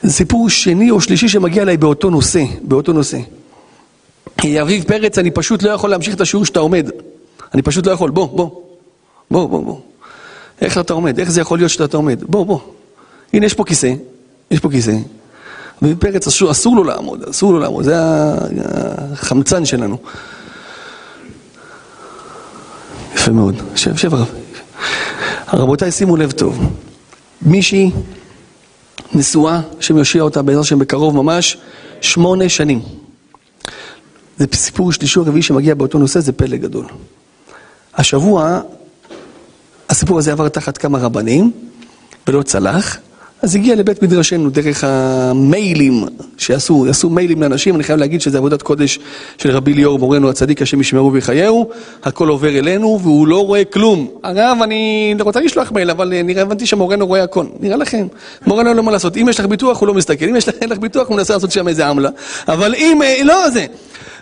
סיפור שני או שלישי שמגיע אליי באותו נושא, באותו נושא. אביב פרץ, אני פשוט לא יכול להמשיך את השיעור שאתה עומד. אני פשוט לא יכול, בוא, בוא. בוא, בוא, בוא. איך אתה עומד? איך זה יכול להיות שאתה עומד? בוא, בוא. הנה, יש פה כיסא, יש פה כיסא. אביב פרץ, אסור, אסור לו לעמוד, אסור לו לעמוד, זה החמצן שלנו. יפה מאוד. שב, שב הרב. רבותיי, שימו לב טוב. מישהי נשואה, השם יושיע אותה בעזרת השם בקרוב ממש, שמונה שנים. זה סיפור שלישי או רביעי שמגיע באותו נושא, זה פלא גדול. השבוע, הסיפור הזה עבר תחת כמה רבנים, ולא צלח, אז הגיע לבית מדרשנו דרך המיילים שעשו, עשו מיילים לאנשים, אני חייב להגיד שזו עבודת קודש של רבי ליאור מורנו הצדיק, השם ישמרו ויחייהו, הכל עובר אלינו והוא לא רואה כלום. הרב, אני רוצה לשלוח מייל, אבל נראה, הבנתי שמורנו רואה הכל. נראה לכם, מורנו אין לו מה לעשות. אם יש לך ביטוח, הוא לא מסתכל, אם יש לך ביטוח, הוא מנסה לעשות שם איזה עמלה. אבל אם, אה, לא זה.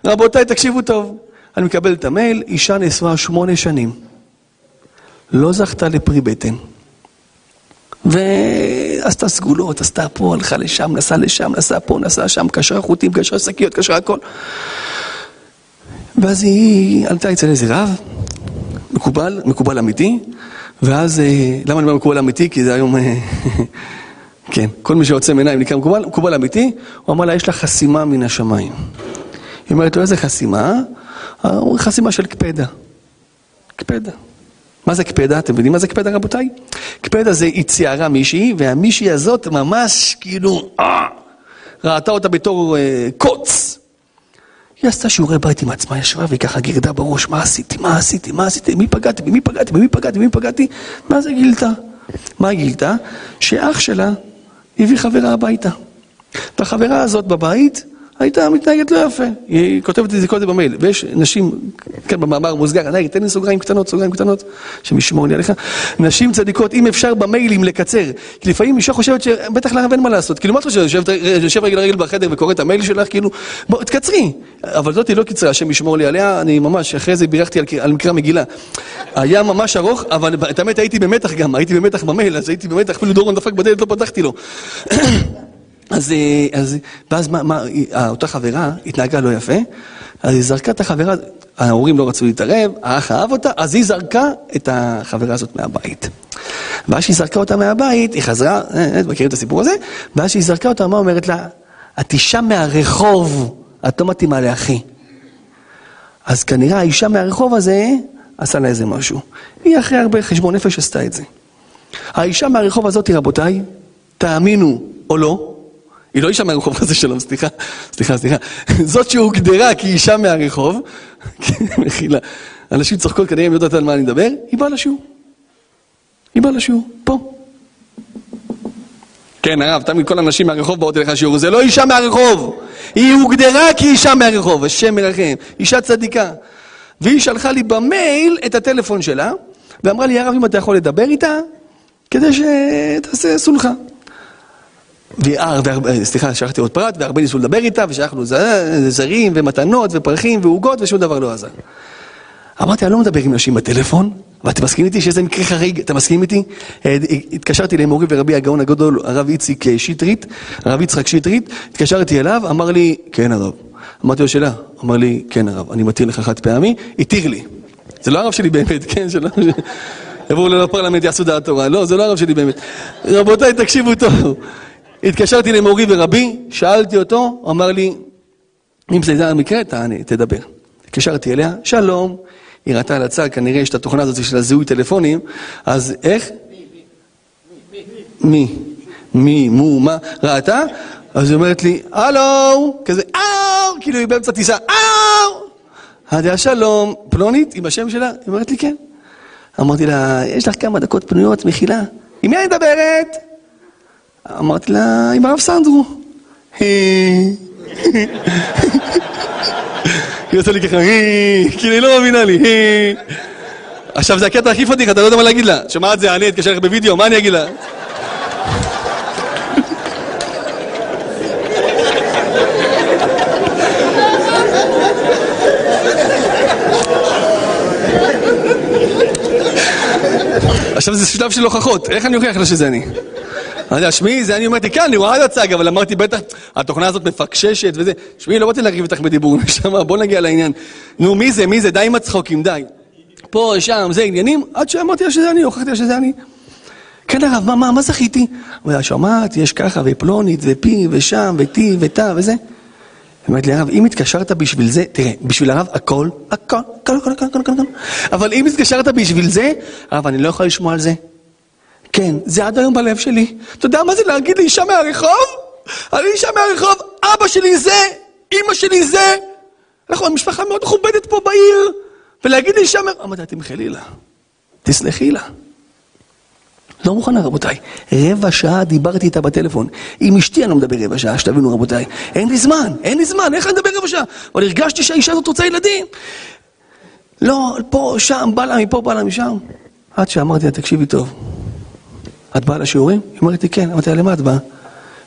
רבותיי, תקשיבו טוב. אני מקבל את המייל, אישה נשואה שמונה שנים. לא זכתה לפרי בטן. ועשתה סגולות, עשתה פה, הלכה לשם, נסעה לשם, נסעה פה, נסעה שם, קשרה חוטים, קשרה שקיות, קשרה הכל. ואז היא עלתה אצל איזה רב, מקובל, מקובל אמיתי, ואז, אה, למה אני אומר מקובל אמיתי? כי זה היום, אה, כן, כל מי שיוצא מעיניים נקרא מקובל, מקובל אמיתי, הוא אמר לה, יש לה חסימה מן השמיים. היא אומרת לו, איזה חסימה? חסימה של קפדה. קפדה. מה זה קפדה? אתם יודעים מה זה קפדה רבותיי? קפדה זה היא ציירה מישהי, והמישהי הזאת ממש כאילו, אה, ראתה אותה בתור אה, קוץ. היא עשתה שיעורי בית עם עצמה, ישבה והיא ככה גירדה בראש, מה עשיתי, מה עשיתי, מה עשיתי, מי פגעתי, במי פגעתי, במי פגעתי, במי פגעתי, מה זה גילתה? מה גילתה? שאח שלה הביא חברה הביתה. והחברה הזאת בבית הייתה מתנהגת לא יפה. היא כותבת את זה קודם במייל, ויש נשים, כן, במאמר מוסגר, נגיד, תן לי סוגריים קטנות, סוגריים קטנות, שמשמור לי עליך. נשים צדיקות, אם אפשר במיילים לקצר, כי לפעמים אישה חושבת שבטח לרב אין מה לעשות. כאילו, מה את חושבת? יושב רגל רגל בחדר וקורא את המייל שלך, כאילו, בוא, תקצרי. אבל זאתי לא קיצרה, השם ישמור לי עליה, אני ממש, אחרי זה בירכתי על, על מקרא מגילה. היה ממש ארוך, אבל את האמת הייתי במתח גם, הייתי במתח במייל, אז הייתי במתח, אפילו דורון דפק בדלת, לא פתחתי לו. אז, אה, אז, ואז מה, מה, אה, אותה חברה התנהגה לא יפה, אז היא זרקה את החברה, ההורים לא רצו להתערב, האח אהב אותה, אז היא זרקה את החברה הזאת מהבית. ואז שהיא זרקה אותה מהבית, היא חזרה, אה, מכירים את הסיפור הזה? ואז שהיא זרקה אותה, מה אומרת לה? את אישה מהרחוב, את לא מתאימה לאחי. אז כנראה האישה מהרחוב הזה עשה לה איזה משהו. היא אחרי הרבה חשבון נפש עשתה את זה. האישה מהרחוב הזאת, רבותיי, תאמינו או לא, היא לא אישה מהרחוב, חס ושלום, סליחה, סליחה, סליחה. זאת שהוגדרה כאישה מהרחוב, מחילה, אנשים צוחקות כנראה הם יודעת על מה אני מדבר, היא באה לשיעור. היא באה לשיעור, פה. כן, הרב, תמיד כל הנשים מהרחוב באות אליך לשיעור, זה לא אישה מהרחוב, היא הוגדרה כאישה מהרחוב, השם מרחם, אישה צדיקה. והיא שלחה לי במייל את הטלפון שלה, ואמרה לי, הרב, אם אתה יכול לדבר איתה, כדי שתעשה סולחה. והר, סליחה, שלחתי עוד פרט, והרבה ניסו לדבר איתה, ושלחנו זרים ומתנות ופרחים ועוגות, ושום דבר לא עזר. אמרתי, אני לא מדבר עם נשים בטלפון, ואתה מסכים איתי שזה מקרה חריג, אתה מסכים איתי? אה, התקשרתי למורי ורבי הגאון הגדול, הרב איציק אה, שטרית, הרב יצחק שטרית, התקשרתי אליו, אמר לי, כן הרב. אמרתי לו שאלה, אמר לי, כן הרב, אני מתיר לך חד פעמי, התיר לי. זה לא הרב שלי באמת, כן, שלא... יבואו לפרלמנט, יעשו דעת תורה, לא, זה לא הרב שלי באמת. רבותיי, תקשיבו טוב. התקשרתי למורי ורבי, שאלתי אותו, אמר לי, אם זה המקרה, תענה, תדבר. התקשרתי אליה, שלום, היא ראתה על הצג, כנראה יש את התוכנה הזאת של הזיהוי טלפונים, אז איך? מי? מי? מו? מה? ראתה? אז היא אומרת לי, הלו, כזה, אאו, כאילו היא באמצע טיסה, אאו! לה, שלום, פלונית, עם השם שלה? היא אומרת לי, כן. אמרתי לה, יש לך כמה דקות פנויות, מחילה. עם מי אני מדברת? אמרתי לה, עם הרב סנדרו. היא עושה לי ככה, כאילו היא לא מאמינה לי, עכשיו זה הקטע הכי פדיח, אתה לא יודע מה להגיד לה. שומעת זה, אני אתקשר לך בווידאו, מה אני אגיד לה? עכשיו זה שלב של הוכחות, איך אני אוכיח לה שזה אני? אני יודע, שמי, זה אני אמרתי, כן, אני רואה את הצג, אבל אמרתי, בטח, התוכנה הזאת מפקששת וזה. שמי, לא באתי להריב איתך בדיבור, נשמה, בוא נגיע לעניין. נו, מי זה, מי זה, די עם הצחוקים, די. פה, שם, זה עניינים, עד שאמרתי לה שזה אני, הוכחתי לה שזה אני. כן, הרב, מה, מה, מה זכיתי? הוא היה שומעת, יש ככה, ופלונית, ופי, ושם, ותי, ותא, וזה. אמרתי לי, הרב, אם התקשרת בשביל זה, תראה, בשביל הרב הכל, הכל, הכל, הכל, הכל, הכל, הכל, אבל אם התקשרת בשביל זה, הרב, אני לא יכול לשמוע על זה. כן, זה עד היום בלב שלי. אתה יודע מה זה להגיד לאישה מהרחוב? אני אישה מהרחוב, אבא שלי זה, אימא שלי זה. אנחנו משפחה מאוד מכובדת פה בעיר, ולהגיד לי שם, אמרתי, תמחלי לה, תסלחי לה. לא מוכנה רבותיי, רבע שעה דיברתי איתה בטלפון, עם אשתי אני לא מדבר רבע שעה, שתבינו רבותיי, אין לי זמן, אין לי זמן, איך אני מדבר רבע שעה? אבל הרגשתי שהאישה הזאת רוצה ילדים. לא, פה, שם, בא לה מפה, בא לה משם. עד שאמרתי לה, תקשיבי טוב, את באה לשיעורים? היא אומרת לי, כן, אמרתי לה, למה את באה?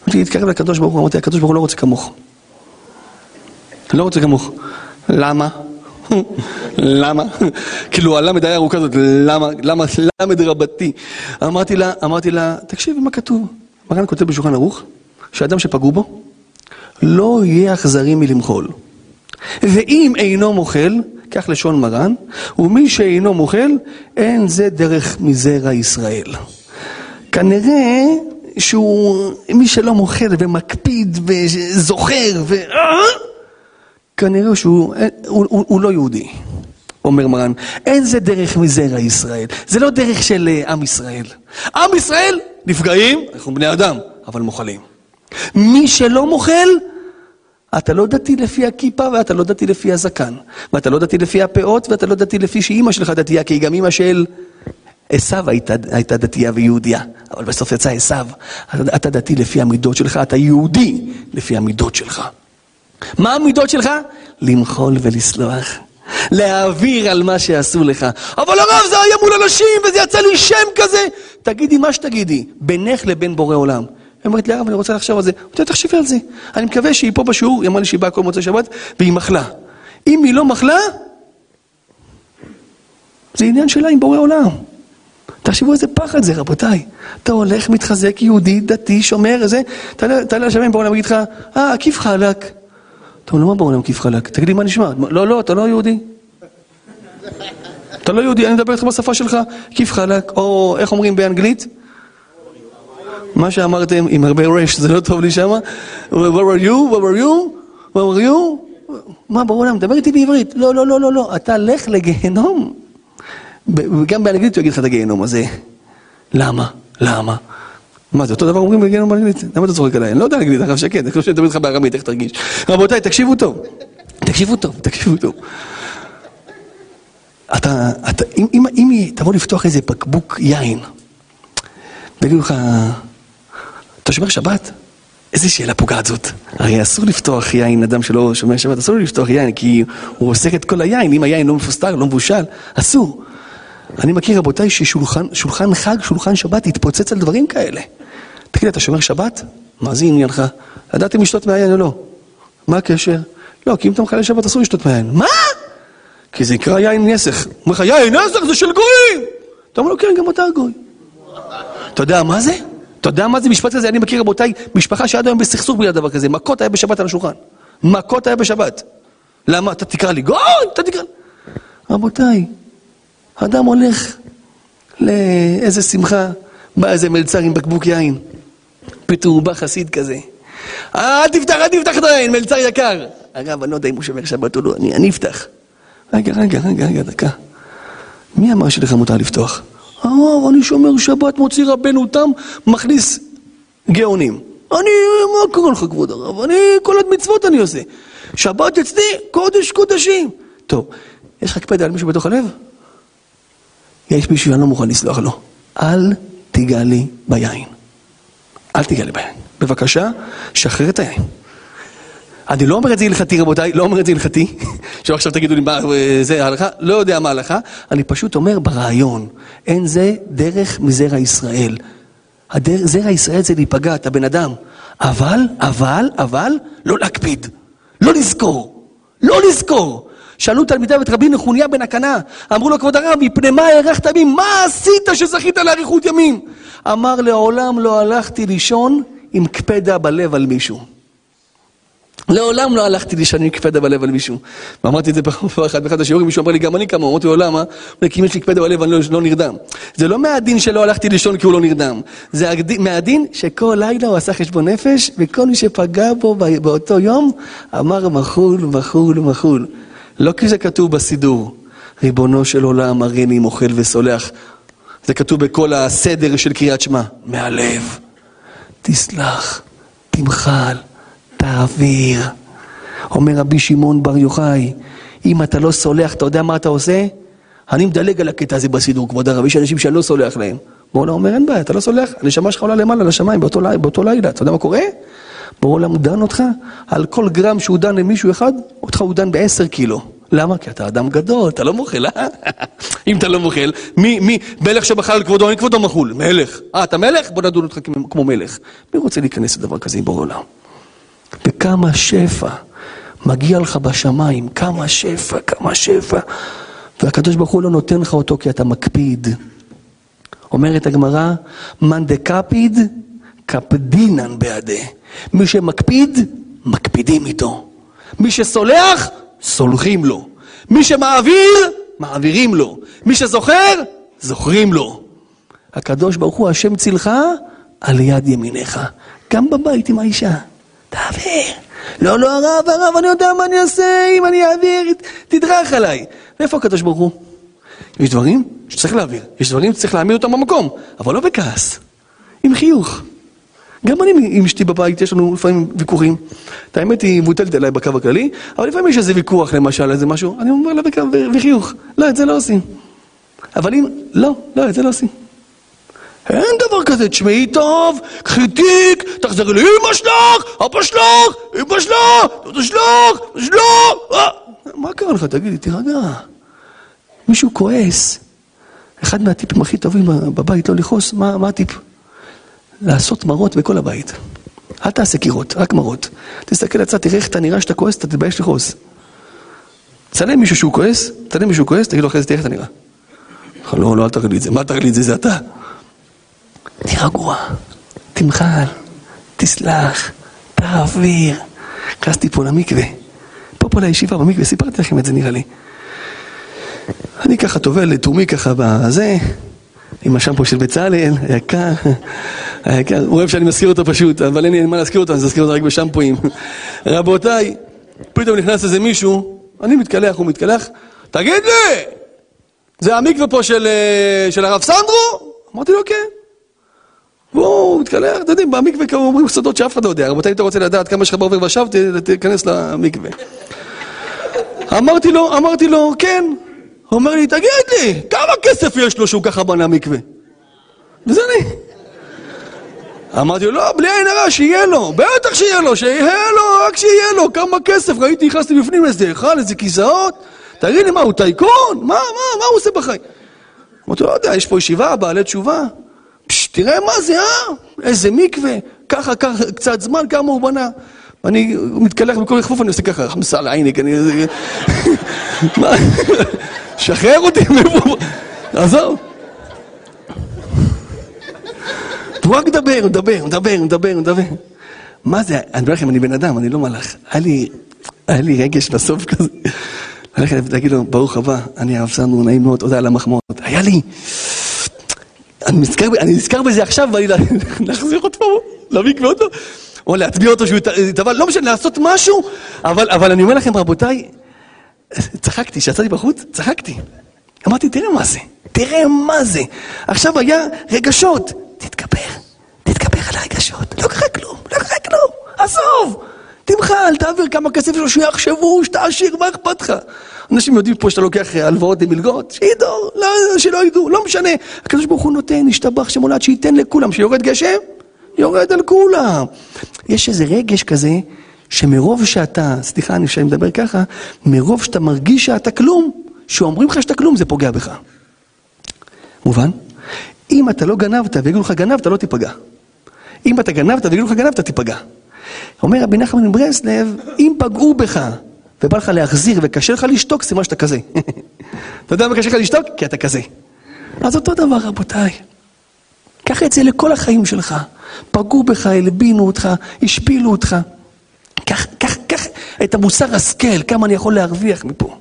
אמרתי, להתקרב לקדוש ברוך הוא, אמרתי, הקדוש ברוך הוא לא רוצה כמוך. לא רוצה כמוך. למה? למה? כאילו הלמד היה ארוכה הזאת, למה? למה? למד רבתי. אמרתי לה, אמרתי לה, תקשיבי מה כתוב. מרן כותב בשולחן ערוך, שאדם שפגעו בו, לא יהיה אכזרי מלמחול. ואם אינו מוחל, כך לשון מרן, ומי שאינו מוחל, אין זה דרך מזרע ישראל. כנראה שהוא, מי שלא מוחל ומקפיד וזוכר ו... כנראה שהוא הוא, הוא, הוא לא יהודי, אומר מרן. אין זה דרך מזרע ישראל, זה לא דרך של אה, עם ישראל. עם ישראל נפגעים, אנחנו בני אדם, אבל מוחלים. מי שלא מוחל, אתה לא דתי לפי הכיפה ואתה לא דתי לפי הזקן. ואתה לא דתי לפי הפאות ואתה לא דתי לפי שאימא שלך דתייה, כי היא גם אימא של עשו הייתה, הייתה דתייה ויהודייה. אבל בסוף יצא עשו. אתה, דתי לפי המידות שלך, אתה יהודי לפי המידות שלך. מה המידות שלך? למחול ולסלוח. להעביר על מה שעשו לך. אבל הרב זה היה מול אנשים וזה יצא לי שם כזה. תגידי מה שתגידי, בינך לבין בורא עולם. היא אומרת לי, הרב, אני רוצה לחשוב על זה. אמרתי לה, תחשבי על זה. אני מקווה שהיא פה בשיעור, היא אמרה לי שהיא באה כל מוצאי שבת, והיא מחלה. אם היא לא מחלה, זה עניין שלה עם בורא עולם. תחשבו איזה פחד זה, רבותיי. אתה הולך, מתחזק, יהודי, דתי, שומר, איזה... תעלה לשמיים בעולם, ויגיד לך, אה, עקיף חלק. אתה אומר, מה בעולם עקיף חלק? תגיד לי, מה נשמע? לא, לא, אתה לא יהודי. אתה לא יהודי, אני מדבר איתך בשפה שלך, עקיף חלק, או איך אומרים באנגלית? מה שאמרתם עם הרבה רש, זה לא טוב לי שמה? Where are you? Where are you? Where are you? מה בעולם? דבר איתי בעברית. לא, לא, לא, לא, לא. אתה לך לגיהנום. וגם באנגלית הוא יגיד לך את הגיהנום הזה. למה? למה? מה זה אותו דבר אומרים בגיהנום באנגלית? למה אתה צוחק עליי? אני לא יודע אנגלית, הרב שקט, אני חושב שאני מדבר איתך בארמית, איך תרגיש? רבותיי, תקשיבו טוב. תקשיבו טוב, תקשיבו טוב. אתה, אתה, אם, אם, אם תבוא לפתוח איזה בקבוק יין, ויגידו לך, אתה שומר שבת? איזה שאלה פוגעת זאת. הרי אסור לפתוח יין, אדם שלא שומר שבת, אסור לפתוח יין, כי הוא עוסק את כל היין, אם היין לא מפוסטר, לא מבושל, אסור. אני מכיר רבותיי ששולחן חג, שולחן שבת, התפוצץ על דברים כאלה. תגיד, אתה שומר שבת? מה זה עניינך? ידעתם לשתות מהיין או לא? מה הקשר? לא, כי אם אתה מחלל שבת אסור לשתות מהיין. מה? כי זה נקרא יין נסך. הוא אומר לך, יין נסך זה של גויים! אתה אומר לו, כן, גם אתה גוי. אתה יודע מה זה? אתה יודע מה זה משפט כזה? אני מכיר רבותיי, משפחה שעד היום בסכסוך בגלל דבר כזה. מכות היה בשבת על השולחן. מכות היה בשבת. למה? אתה תקרא לי גוי? אתה תקרא... רבותיי, אדם הולך לאיזה שמחה, בא איזה מלצר עם בקבוק יין. פתאום הוא בא חסיד כזה. אל תפתח, אל תפתח את העין, מלצר יקר. אגב, אני לא יודע אם הוא שומר שבת או לא, אני, אני אפתח. רגע, רגע, רגע, רגע, דקה. מי אמר שלך מותר לפתוח? אמר, אני שומר שבת, מוציא רבנו תם, מכניס גאונים. אני, מה קורה לך כבוד הרב? אני, כל עוד מצוות אני עושה. שבת אצלי, קודש קודשים. טוב, יש לך הקפדה על מישהו בתוך הלב? יש מישהו שאני לא מוכן לסלוח לו. אל תיגע לי ביין. אל תיגע לי ביין. בבקשה, שחרר את היין. אני לא אומר את זה הלכתי רבותיי, לא אומר את זה הלכתי, שעכשיו תגידו לי מה זה ההלכה, לא יודע מה ההלכה, אני פשוט אומר ברעיון, אין זה דרך מזרע ישראל. הדרך, זרע ישראל זה להיפגע, אתה בן אדם, אבל, אבל, אבל, לא להקפיד, לא לזכור, לא לזכור. שאלו תלמידיו את רבי נחוניה בן הקנה, אמרו לו כבוד הרב, מפני מה הארכת ימים? מה עשית שזכית לאריכות ימים? אמר לעולם לא הלכתי לישון עם קפדה בלב על מישהו. לעולם לא הלכתי לישון עם קפדה בלב על מישהו. ואמרתי את זה פעם אחת באחד השיעורים, מישהו אמר לי, גם אני כמוהו. אמרתי לו, למה? כי אם יש לי קפדה בלב אני לא, לא נרדם. זה לא מהדין שלא הלכתי לישון כי הוא לא נרדם. זה מהדין שכל לילה הוא עשה חשבון נפש, וכל מי שפגע בו באותו יום, אמר מחול, מחול, מחול. לא כי זה כתוב בסידור, ריבונו של עולם, הריני מוחל וסולח. זה כתוב בכל הסדר של קריאת שמע. מהלב, תסלח, תמחל, תעביר. אומר רבי שמעון בר יוחאי, אם אתה לא סולח, אתה יודע מה אתה עושה? אני מדלג על הקטע הזה בסידור, כבוד הרב, יש אנשים שאני לא סולח להם. בורא אומר, אין בעיה, אתה לא סולח, הנשמה שלך עולה למעלה לשמיים באותו, באותו לילה, אתה יודע מה קורה? בורא עולם דן אותך, על כל גרם שהוא דן למישהו אחד, אותך הוא דן בעשר קילו. למה? כי אתה אדם גדול, אתה לא מוכל, אה? אם אתה לא מוכל, מי, מי, מלך שבחר על כבודו, אין כבודו מחול, מלך. אה, אתה מלך? בוא נדון אותך כמו מלך. מי רוצה להיכנס לדבר כזה עם בורא עולם? וכמה שפע מגיע לך בשמיים, כמה שפע, כמה שפע. והקדוש ברוך הוא לא נותן לך אותו כי אתה מקפיד. אומרת הגמרא, מאן דקפיד, קפדינן בעדה. מי שמקפיד, מקפידים איתו. מי שסולח, סולחים לו. מי שמעביר, מעבירים לו. מי שזוכר, זוכרים לו. הקדוש ברוך הוא, השם צילך, על יד ימיניך. גם בבית עם האישה. תעביר. לא, לא, הרב, הרב, אני יודע מה אני אעשה, אם אני אעביר, תדרך עליי. ואיפה הקדוש ברוך הוא? יש דברים שצריך להעביר, יש דברים שצריך להעמיד אותם במקום, אבל לא בכעס, עם חיוך. גם אני עם אשתי בבית, יש לנו לפעמים ויכוחים. את האמת היא מבוטלת עליי בקו הכללי, אבל לפעמים יש איזה ויכוח למשל, איזה משהו, אני אומר לה בקו וחיוך, לא, את זה לא עושים. אבל אם, לא, לא, את זה לא עושים. אין דבר כזה, תשמעי טוב, קחי תיק, תחזרי לאמא שלך, אבא שלך, אמא שלך, דודה שלך, שלך. אה, מה קרה לך? תגידי, תירגע. מישהו כועס. אחד מהטיפים הכי טובים בבית לא לכעוס, מה, מה הטיפ? לעשות מראות בכל הבית. אל תעשה קירות, רק מראות. תסתכל לצד, תראה איך אתה נראה שאתה כועס, אתה תתבייש לכעוס. צלם מישהו שהוא כועס, צלם מישהו כועס, תגיד לו אחרי זה, תראה איך אתה נראה. לא, לא, אל תראה לי את זה. מה תראה לי את זה? זה אתה. תהיה רגוע, תמחל, תסלח, תעביר. נכנסתי פה למקווה. פה פה לישיבה במקווה, סיפרתי לכם את זה נראה לי. אני ככה טובל לתומי ככה בזה, עם השמפו של בצלאל, היקר, היקר, הוא אוהב שאני מזכיר אותו פשוט, אבל אין לי מה להזכיר אותו, אני אזכיר אותו רק בשמפואים. רבותיי, פתאום נכנס איזה מישהו, אני מתקלח, הוא מתקלח, תגיד לי, זה המקווה פה של, אה, של הרב סנדרו? אמרתי לו, כן. והוא מתקלח, אתם יודעים, במקווה כמו אומרים סודות שאף אחד לא יודע. רבותיי, אם אתה רוצה לדעת כמה יש לך בעובר ושב, תיכנס למקווה. אמרתי לו, אמרתי לו, כן. אומר לי, תגיד לי, כמה כסף יש לו שהוא ככה בנה מקווה? וזה אני. אמרתי לו, לא, בלי עין הרע, שיהיה לו, בטח שיהיה לו, שיהיה לו, רק שיהיה לו, כמה כסף, ראיתי, נכנסתי בפנים איזה היכל, איזה כיסאות, תגיד לי, מה, הוא טייקון? מה, מה, מה הוא עושה בחיים? אמרתי לו, לא יודע, יש פה ישיבה, בעלי תשובה. פש, תראה מה זה, אה? איזה מקווה, ככה, ככה, קצת זמן, כמה הוא בנה. ואני מתקלח בכל חפוף, אני עושה ככה, חמסה על עיניק, אני... מה? שחרר אותי, עזוב. הוא רק מדבר, מדבר, מדבר, מדבר, מדבר. מה זה, אני אומר לכם, אני בן אדם, אני לא מלאך. היה לי, היה לי רגש בסוף כזה. ללכת להגיד לו, ברוך הבא, אני הרב סנדרו, נעים מאוד, תודה על המחמאות. היה לי... אני נזכר, בזה עכשיו, בא לי להחזיר אותו למקווה אותו, או להטביע אותו שהוא יטבע, לא משנה, לעשות משהו, אבל אני אומר לכם, רבותיי, צחקתי, כשיצאתי בחוץ, צחקתי. אמרתי, תראה מה זה, תראה מה זה. עכשיו היה רגשות, תתגבר, תתגבר על הרגשות, לא קרה כלום, לא קרה כלום, עזוב, תמחל, תעביר כמה כסף שלו, שיחשבו שאתה עשיר, מה אכפת לך? אנשים יודעים פה שאתה לוקח הלוואות ומלגות, שידעו, לא, שלא ידעו, לא משנה. הקדוש ברוך הוא נותן, השתבח שמולד, שייתן לכולם, שיורד גשם, יורד על כולם. יש איזה רגש כזה, שמרוב שאתה, סליחה, אני מדבר ככה, מרוב שאתה מרגיש שאתה כלום, שאומרים לך שאתה כלום, זה פוגע בך. מובן? אם אתה לא גנבת ויגידו לך גנבת, לא תיפגע. אם אתה גנבת ויגידו לך גנבת, תיפגע. אומר רבי נחמן מברסלב, אם פגעו בך ובא לך להחזיר וקשה לך לשתוק, סימן שאתה כזה. אתה יודע מה קשה לך לשתוק? כי אתה כזה. אז אותו דבר, רבותיי. קח את זה לכל החיים שלך. פגעו בך, הלבינו אותך, השפילו אותך. קח, קח, קח את המוסר השכל, כמה אני יכול להרוויח מפה.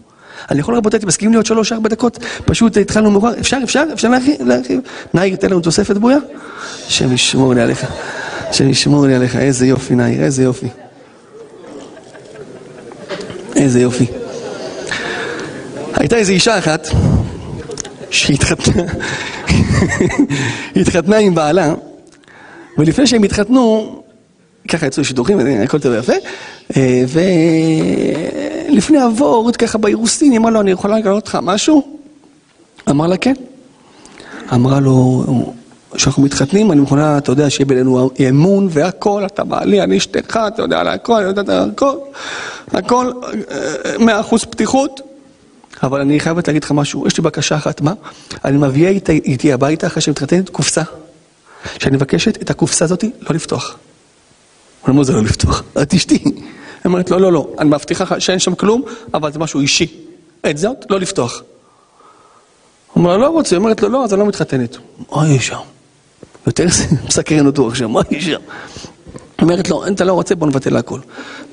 אני יכול, רבותיי, אתם מסכימים להיות שלוש-ארבע דקות? פשוט התחלנו מאוחר. אפשר, אפשר, אפשר להרחיב? נאיר, תן לנו תוספת בויה? השם ישמור לי עליך. השם ישמור לי עליך. איזה יופי, נאיר, איזה יופי. איזה יופי. הייתה איזו אישה אחת שהתחתנה התחתנה עם בעלה, ולפני שהם התחתנו, ככה יצאו שידוכים, הכל טוב ויפה, אה, ולפני הוורד, ככה באירוסין, היא אמרה לו, אני יכולה לגלות לך משהו? אמר לה, כן. אמרה לו, כשאנחנו מתחתנים, אני מוכנה, אתה יודע, שיהיה בינינו אמון והכל, אתה בעלי, אני אשתך, אתה יודע על הכל, אני יודעת הכל, הכל, אה, מאה אחוז פתיחות. אבל אני חייבת להגיד לך משהו, יש לי בקשה אחת, מה? אני מביאה איתי, איתי הביתה אחרי שאני מתחתנת קופסה, שאני מבקשת את הקופסה הזאת לא לפתוח. אני אומר, זה לא לפתוח? את אשתי. היא אומרת, לא, לא, לא, אני מבטיחה לך שאין שם כלום, אבל זה משהו אישי. את זאת, לא לפתוח. הוא אומר, לא רוצה, היא אומרת לו, לא, אז אני לא מתחתנת. מה יש שם? יותר מסקרן אותו עכשיו, מה יש שם? אומרת לו, אתה לא רוצה, בוא נבטל הכל.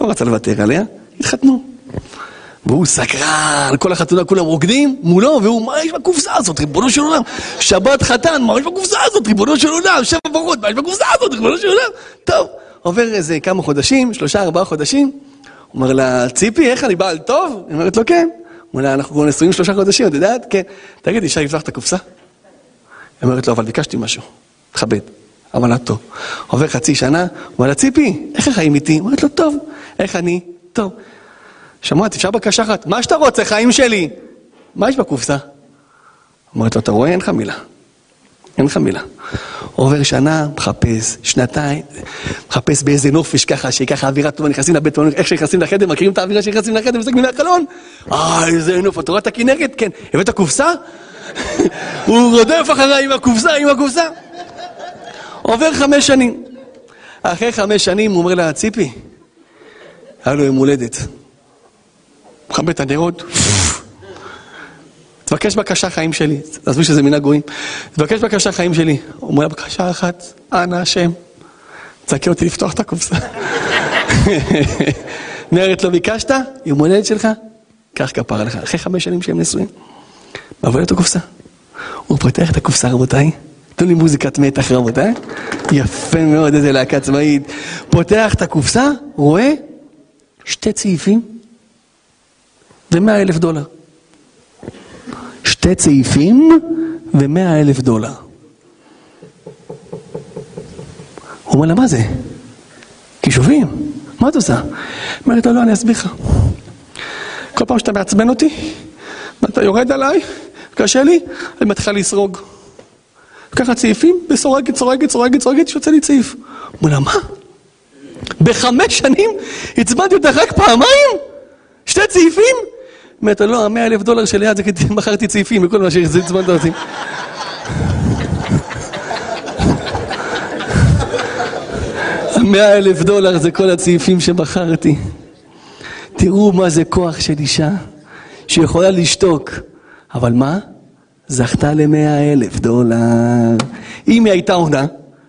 לא רצה לוותר עליה, התחתנו. והוא סקרן, כל החתונה כולם רוקדים מולו, והוא, מה יש בקופסה הזאת, ריבונו של עולם? שבת חתן, מה יש בקופסה הזאת, ריבונו של עולם? שבע ברות, מה יש בקופסה הזאת, ריבונו של עולם? טוב, עובר איזה כמה חודשים, שלושה, ארבעה חודשים, הוא אומר לה, ציפי, איך אני בעל טוב? היא אומרת לו, כן. הוא אומר לה, אנחנו כבר נשואים שלושה חודשים, את יודעת? כן. תגיד, אפשר לפתוח את הקופסה? היא אומרת לו, אבל ביקשתי משהו, תכבד. אמר לה, טוב. עובר חצי שנה, הוא אומר לה, ציפי, איך החיים איתי? היא אומרת לו, טוב. איך אני? טוב. שמעת, אפשר בקשה אחת? מה שאתה רוצה, חיים שלי. מה יש בקופסה? אומרת לו, אתה רואה? אין לך מילה. אין לך מילה. עובר שנה, מחפש, שנתיים, מחפש באיזה נופש ככה, שככה אווירה טובה, נכנסים לבית, איך שנכנסים לחדר, מכירים את האווירה שנכנסים לחדר, מסתכלים מהחלון? אה, איזה נוף, אתה רואה את הכנרת? כן. הבאת קופסה? הוא רודף אחריי עם הקופסה, עם הקופסה. עובר חמש שנים. אחרי חמש שנים הוא אומר לה, ציפי, היה לו יום הולדת. מכבה את הנרות, תבקש בקשה חיים שלי, עזבו שזה מנהג גויים, תבקש בקשה חיים שלי. אומר בקשה אחת, אנא השם, תזכה אותי לפתוח את הקופסה. אומרת לו, ביקשת? יום הולדת שלך? קח כפרה לך. אחרי חמש שנים שהם נשואים, מעבוד את הקופסה. הוא פותח את הקופסה, רבותיי. תנו לי מוזיקת מתח, רבותיי. יפה מאוד, איזה להקה צבאית. פותח את הקופסה, רואה שתי צעיפים ומאה אלף דולר. שתי צעיפים ומאה אלף דולר. הוא אומר לה, מה זה? כישובים, מה את עושה? אומרת לו, לא, אני אסביר לך. כל פעם שאתה מעצבן אותי, ואתה יורד עליי, קשה לי, אני מתחילה לסרוג. ככה צעיפים, וסורגת, סורגת, סורגת, סורגת, שיוצא לי צעיף. הוא אומר לה, מה? בחמש שנים עצבנתי אותך רק פעמיים? שתי צעיפים? אומרת, לא, המאה אלף דולר שליד זה כי מכרתי צעיפים וכל מה שעצבנת אותי. המאה אלף דולר זה כל הצעיפים שמכרתי. תראו מה זה כוח של אישה שיכולה לשתוק, אבל מה? זכתה למאה אלף דולר. אם היא הייתה עונה,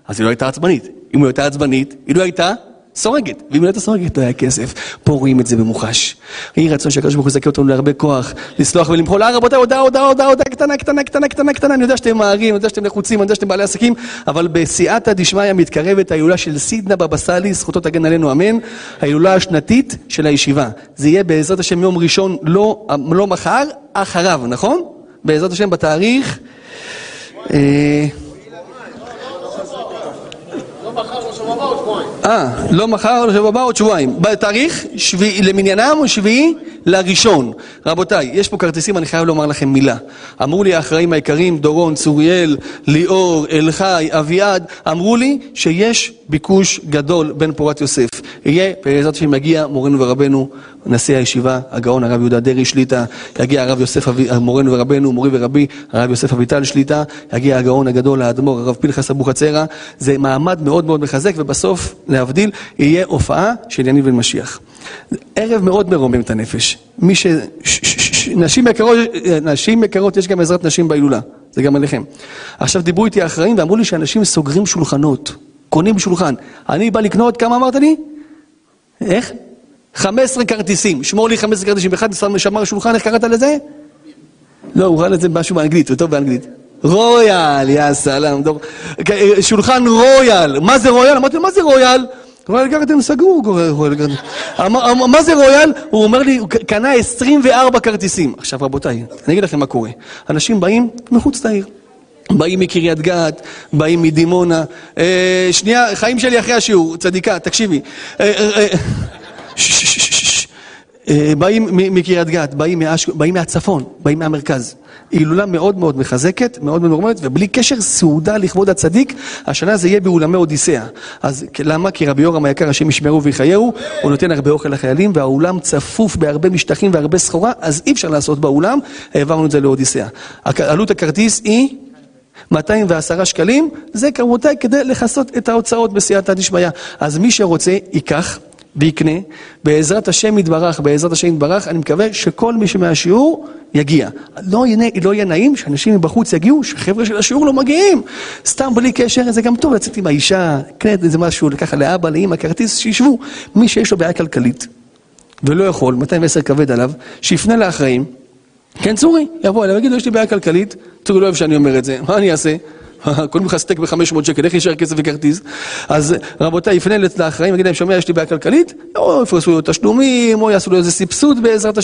אז היא לא הייתה עצבנית. אם היא הייתה עצבנית, היא לא הייתה סורגת, ואם לא הייתה סורגת לא היה כסף. פה רואים את זה במוחש. יהי רצון שהקדוש ברוך הוא יזכה אותנו להרבה כוח, לסלוח ולמחול. אה רבותיי, הודעה, הודעה, הודעה, הודעה קטנה, קטנה, קטנה, קטנה, קטנה. אני יודע שאתם מהרים, אני יודע שאתם לחוצים, אני יודע שאתם בעלי עסקים, אבל בסייעתא דשמיא מתקרבת ההילולה של סידנה בבא סאלי, זכותו תגן עלינו אמן, ההילולה השנתית של הישיבה. זה יהיה בעזרת השם יום ראשון, לא, לא מחר, אחריו, נכון? בעזרת השם בתאריך... אה, אה, לא מחר, לא שבוע הבא, עוד שבועיים. בתאריך שביעי, למניינם או שביעי לראשון. רבותיי, יש פה כרטיסים, אני חייב לומר לכם מילה. אמרו לי האחראים העיקריים, דורון, צוריאל, ליאור, אלחי, אביעד, אמרו לי שיש ביקוש גדול בין פורת יוסף. יהיה, בעזרת השם יגיע מורנו ורבנו, נשיא הישיבה, הגאון הרב יהודה דרעי שליטה, יגיע הרב יוסף, מורנו ורבנו, מורי ורבי, הרב יוסף אביטל שליטה, יגיע הגאון הגדול, האדמו"ר, הרב פנחס אבוחצירא. זה מעמד מאוד מאוד מחזק, ובסוף, להבדיל, יהיה הופעה של יניב בן משיח. ערב מאוד מרומם את הנפש. מי ש... נשים יקרות, נשים יקרות, יש גם עזרת נשים בהילולה, זה גם עליכם. עכשיו דיברו איתי האחראים ואמרו לי שאנשים סוגרים שולחנות, קונים שולחן. אני בא לקנות, כמה אמרת לי? איך? 15 כרטיסים, שמור לי 15 כרטיסים, אחד שמר שולחן, איך קראת לזה? לא, הוא ראה לזה משהו באנגלית, הוא טוב באנגלית. רויאל, יא סלאם, שולחן רויאל, מה זה רויאל? אמרתי לו, מה זה רויאל? רויאל גרדן סגור, רויאל גרדן. מה זה רויאל? הוא אומר לי, הוא קנה 24 כרטיסים. עכשיו רבותיי, אני אגיד לכם מה קורה. אנשים באים מחוץ לעיר. באים מקריית גת, באים מדימונה. אה, שנייה, חיים שלי אחרי השיעור, צדיקה, תקשיבי. אה, באים מקריית גת, באים מהצפון, באים מהמרכז. הילולה מאוד מאוד מחזקת, מאוד מרוממת, ובלי קשר סעודה לכבוד הצדיק, השנה זה יהיה באולמי אודיסאה. אז למה? כי רבי יורם היקר, השם ישמרו ויחייהו, הוא נותן הרבה אוכל לחיילים, והאולם צפוף בהרבה משטחים והרבה סחורה, אז אי אפשר לעשות באולם, העברנו את זה לאודיסאה. עלות הכרטיס היא 210 שקלים, זה כמותיי כדי לכסות את ההוצאות בסייעתא דשמיא. אז מי שרוצה, ייקח. ויקנה, בעזרת השם יתברך, בעזרת השם יתברך, אני מקווה שכל מי שמהשיעור יגיע. לא יהיה, לא יהיה נעים שאנשים מבחוץ יגיעו, שחבר'ה של השיעור לא מגיעים. סתם בלי קשר, זה גם טוב לצאת עם האישה, קנית איזה משהו, ככה לאבא, לאמא, כרטיס, שישבו. מי שיש לו בעיה כלכלית ולא יכול, 210 כבד עליו, שיפנה לאחראים. כן, צורי, יבוא אליו, יגידו, יש לי בעיה כלכלית, צורי לא אוהב שאני אומר את זה, מה אני אעשה? קונים לך סטייק ב-500 שקל, איך יישאר כסף וכרטיס? אז רבותיי, יפנה לאחראים, יגיד להם, שומע, יש לי בעיה כלכלית, או יפרסו לו תשלומים, או יעשו לו איזה סבסוד בעזרת השם.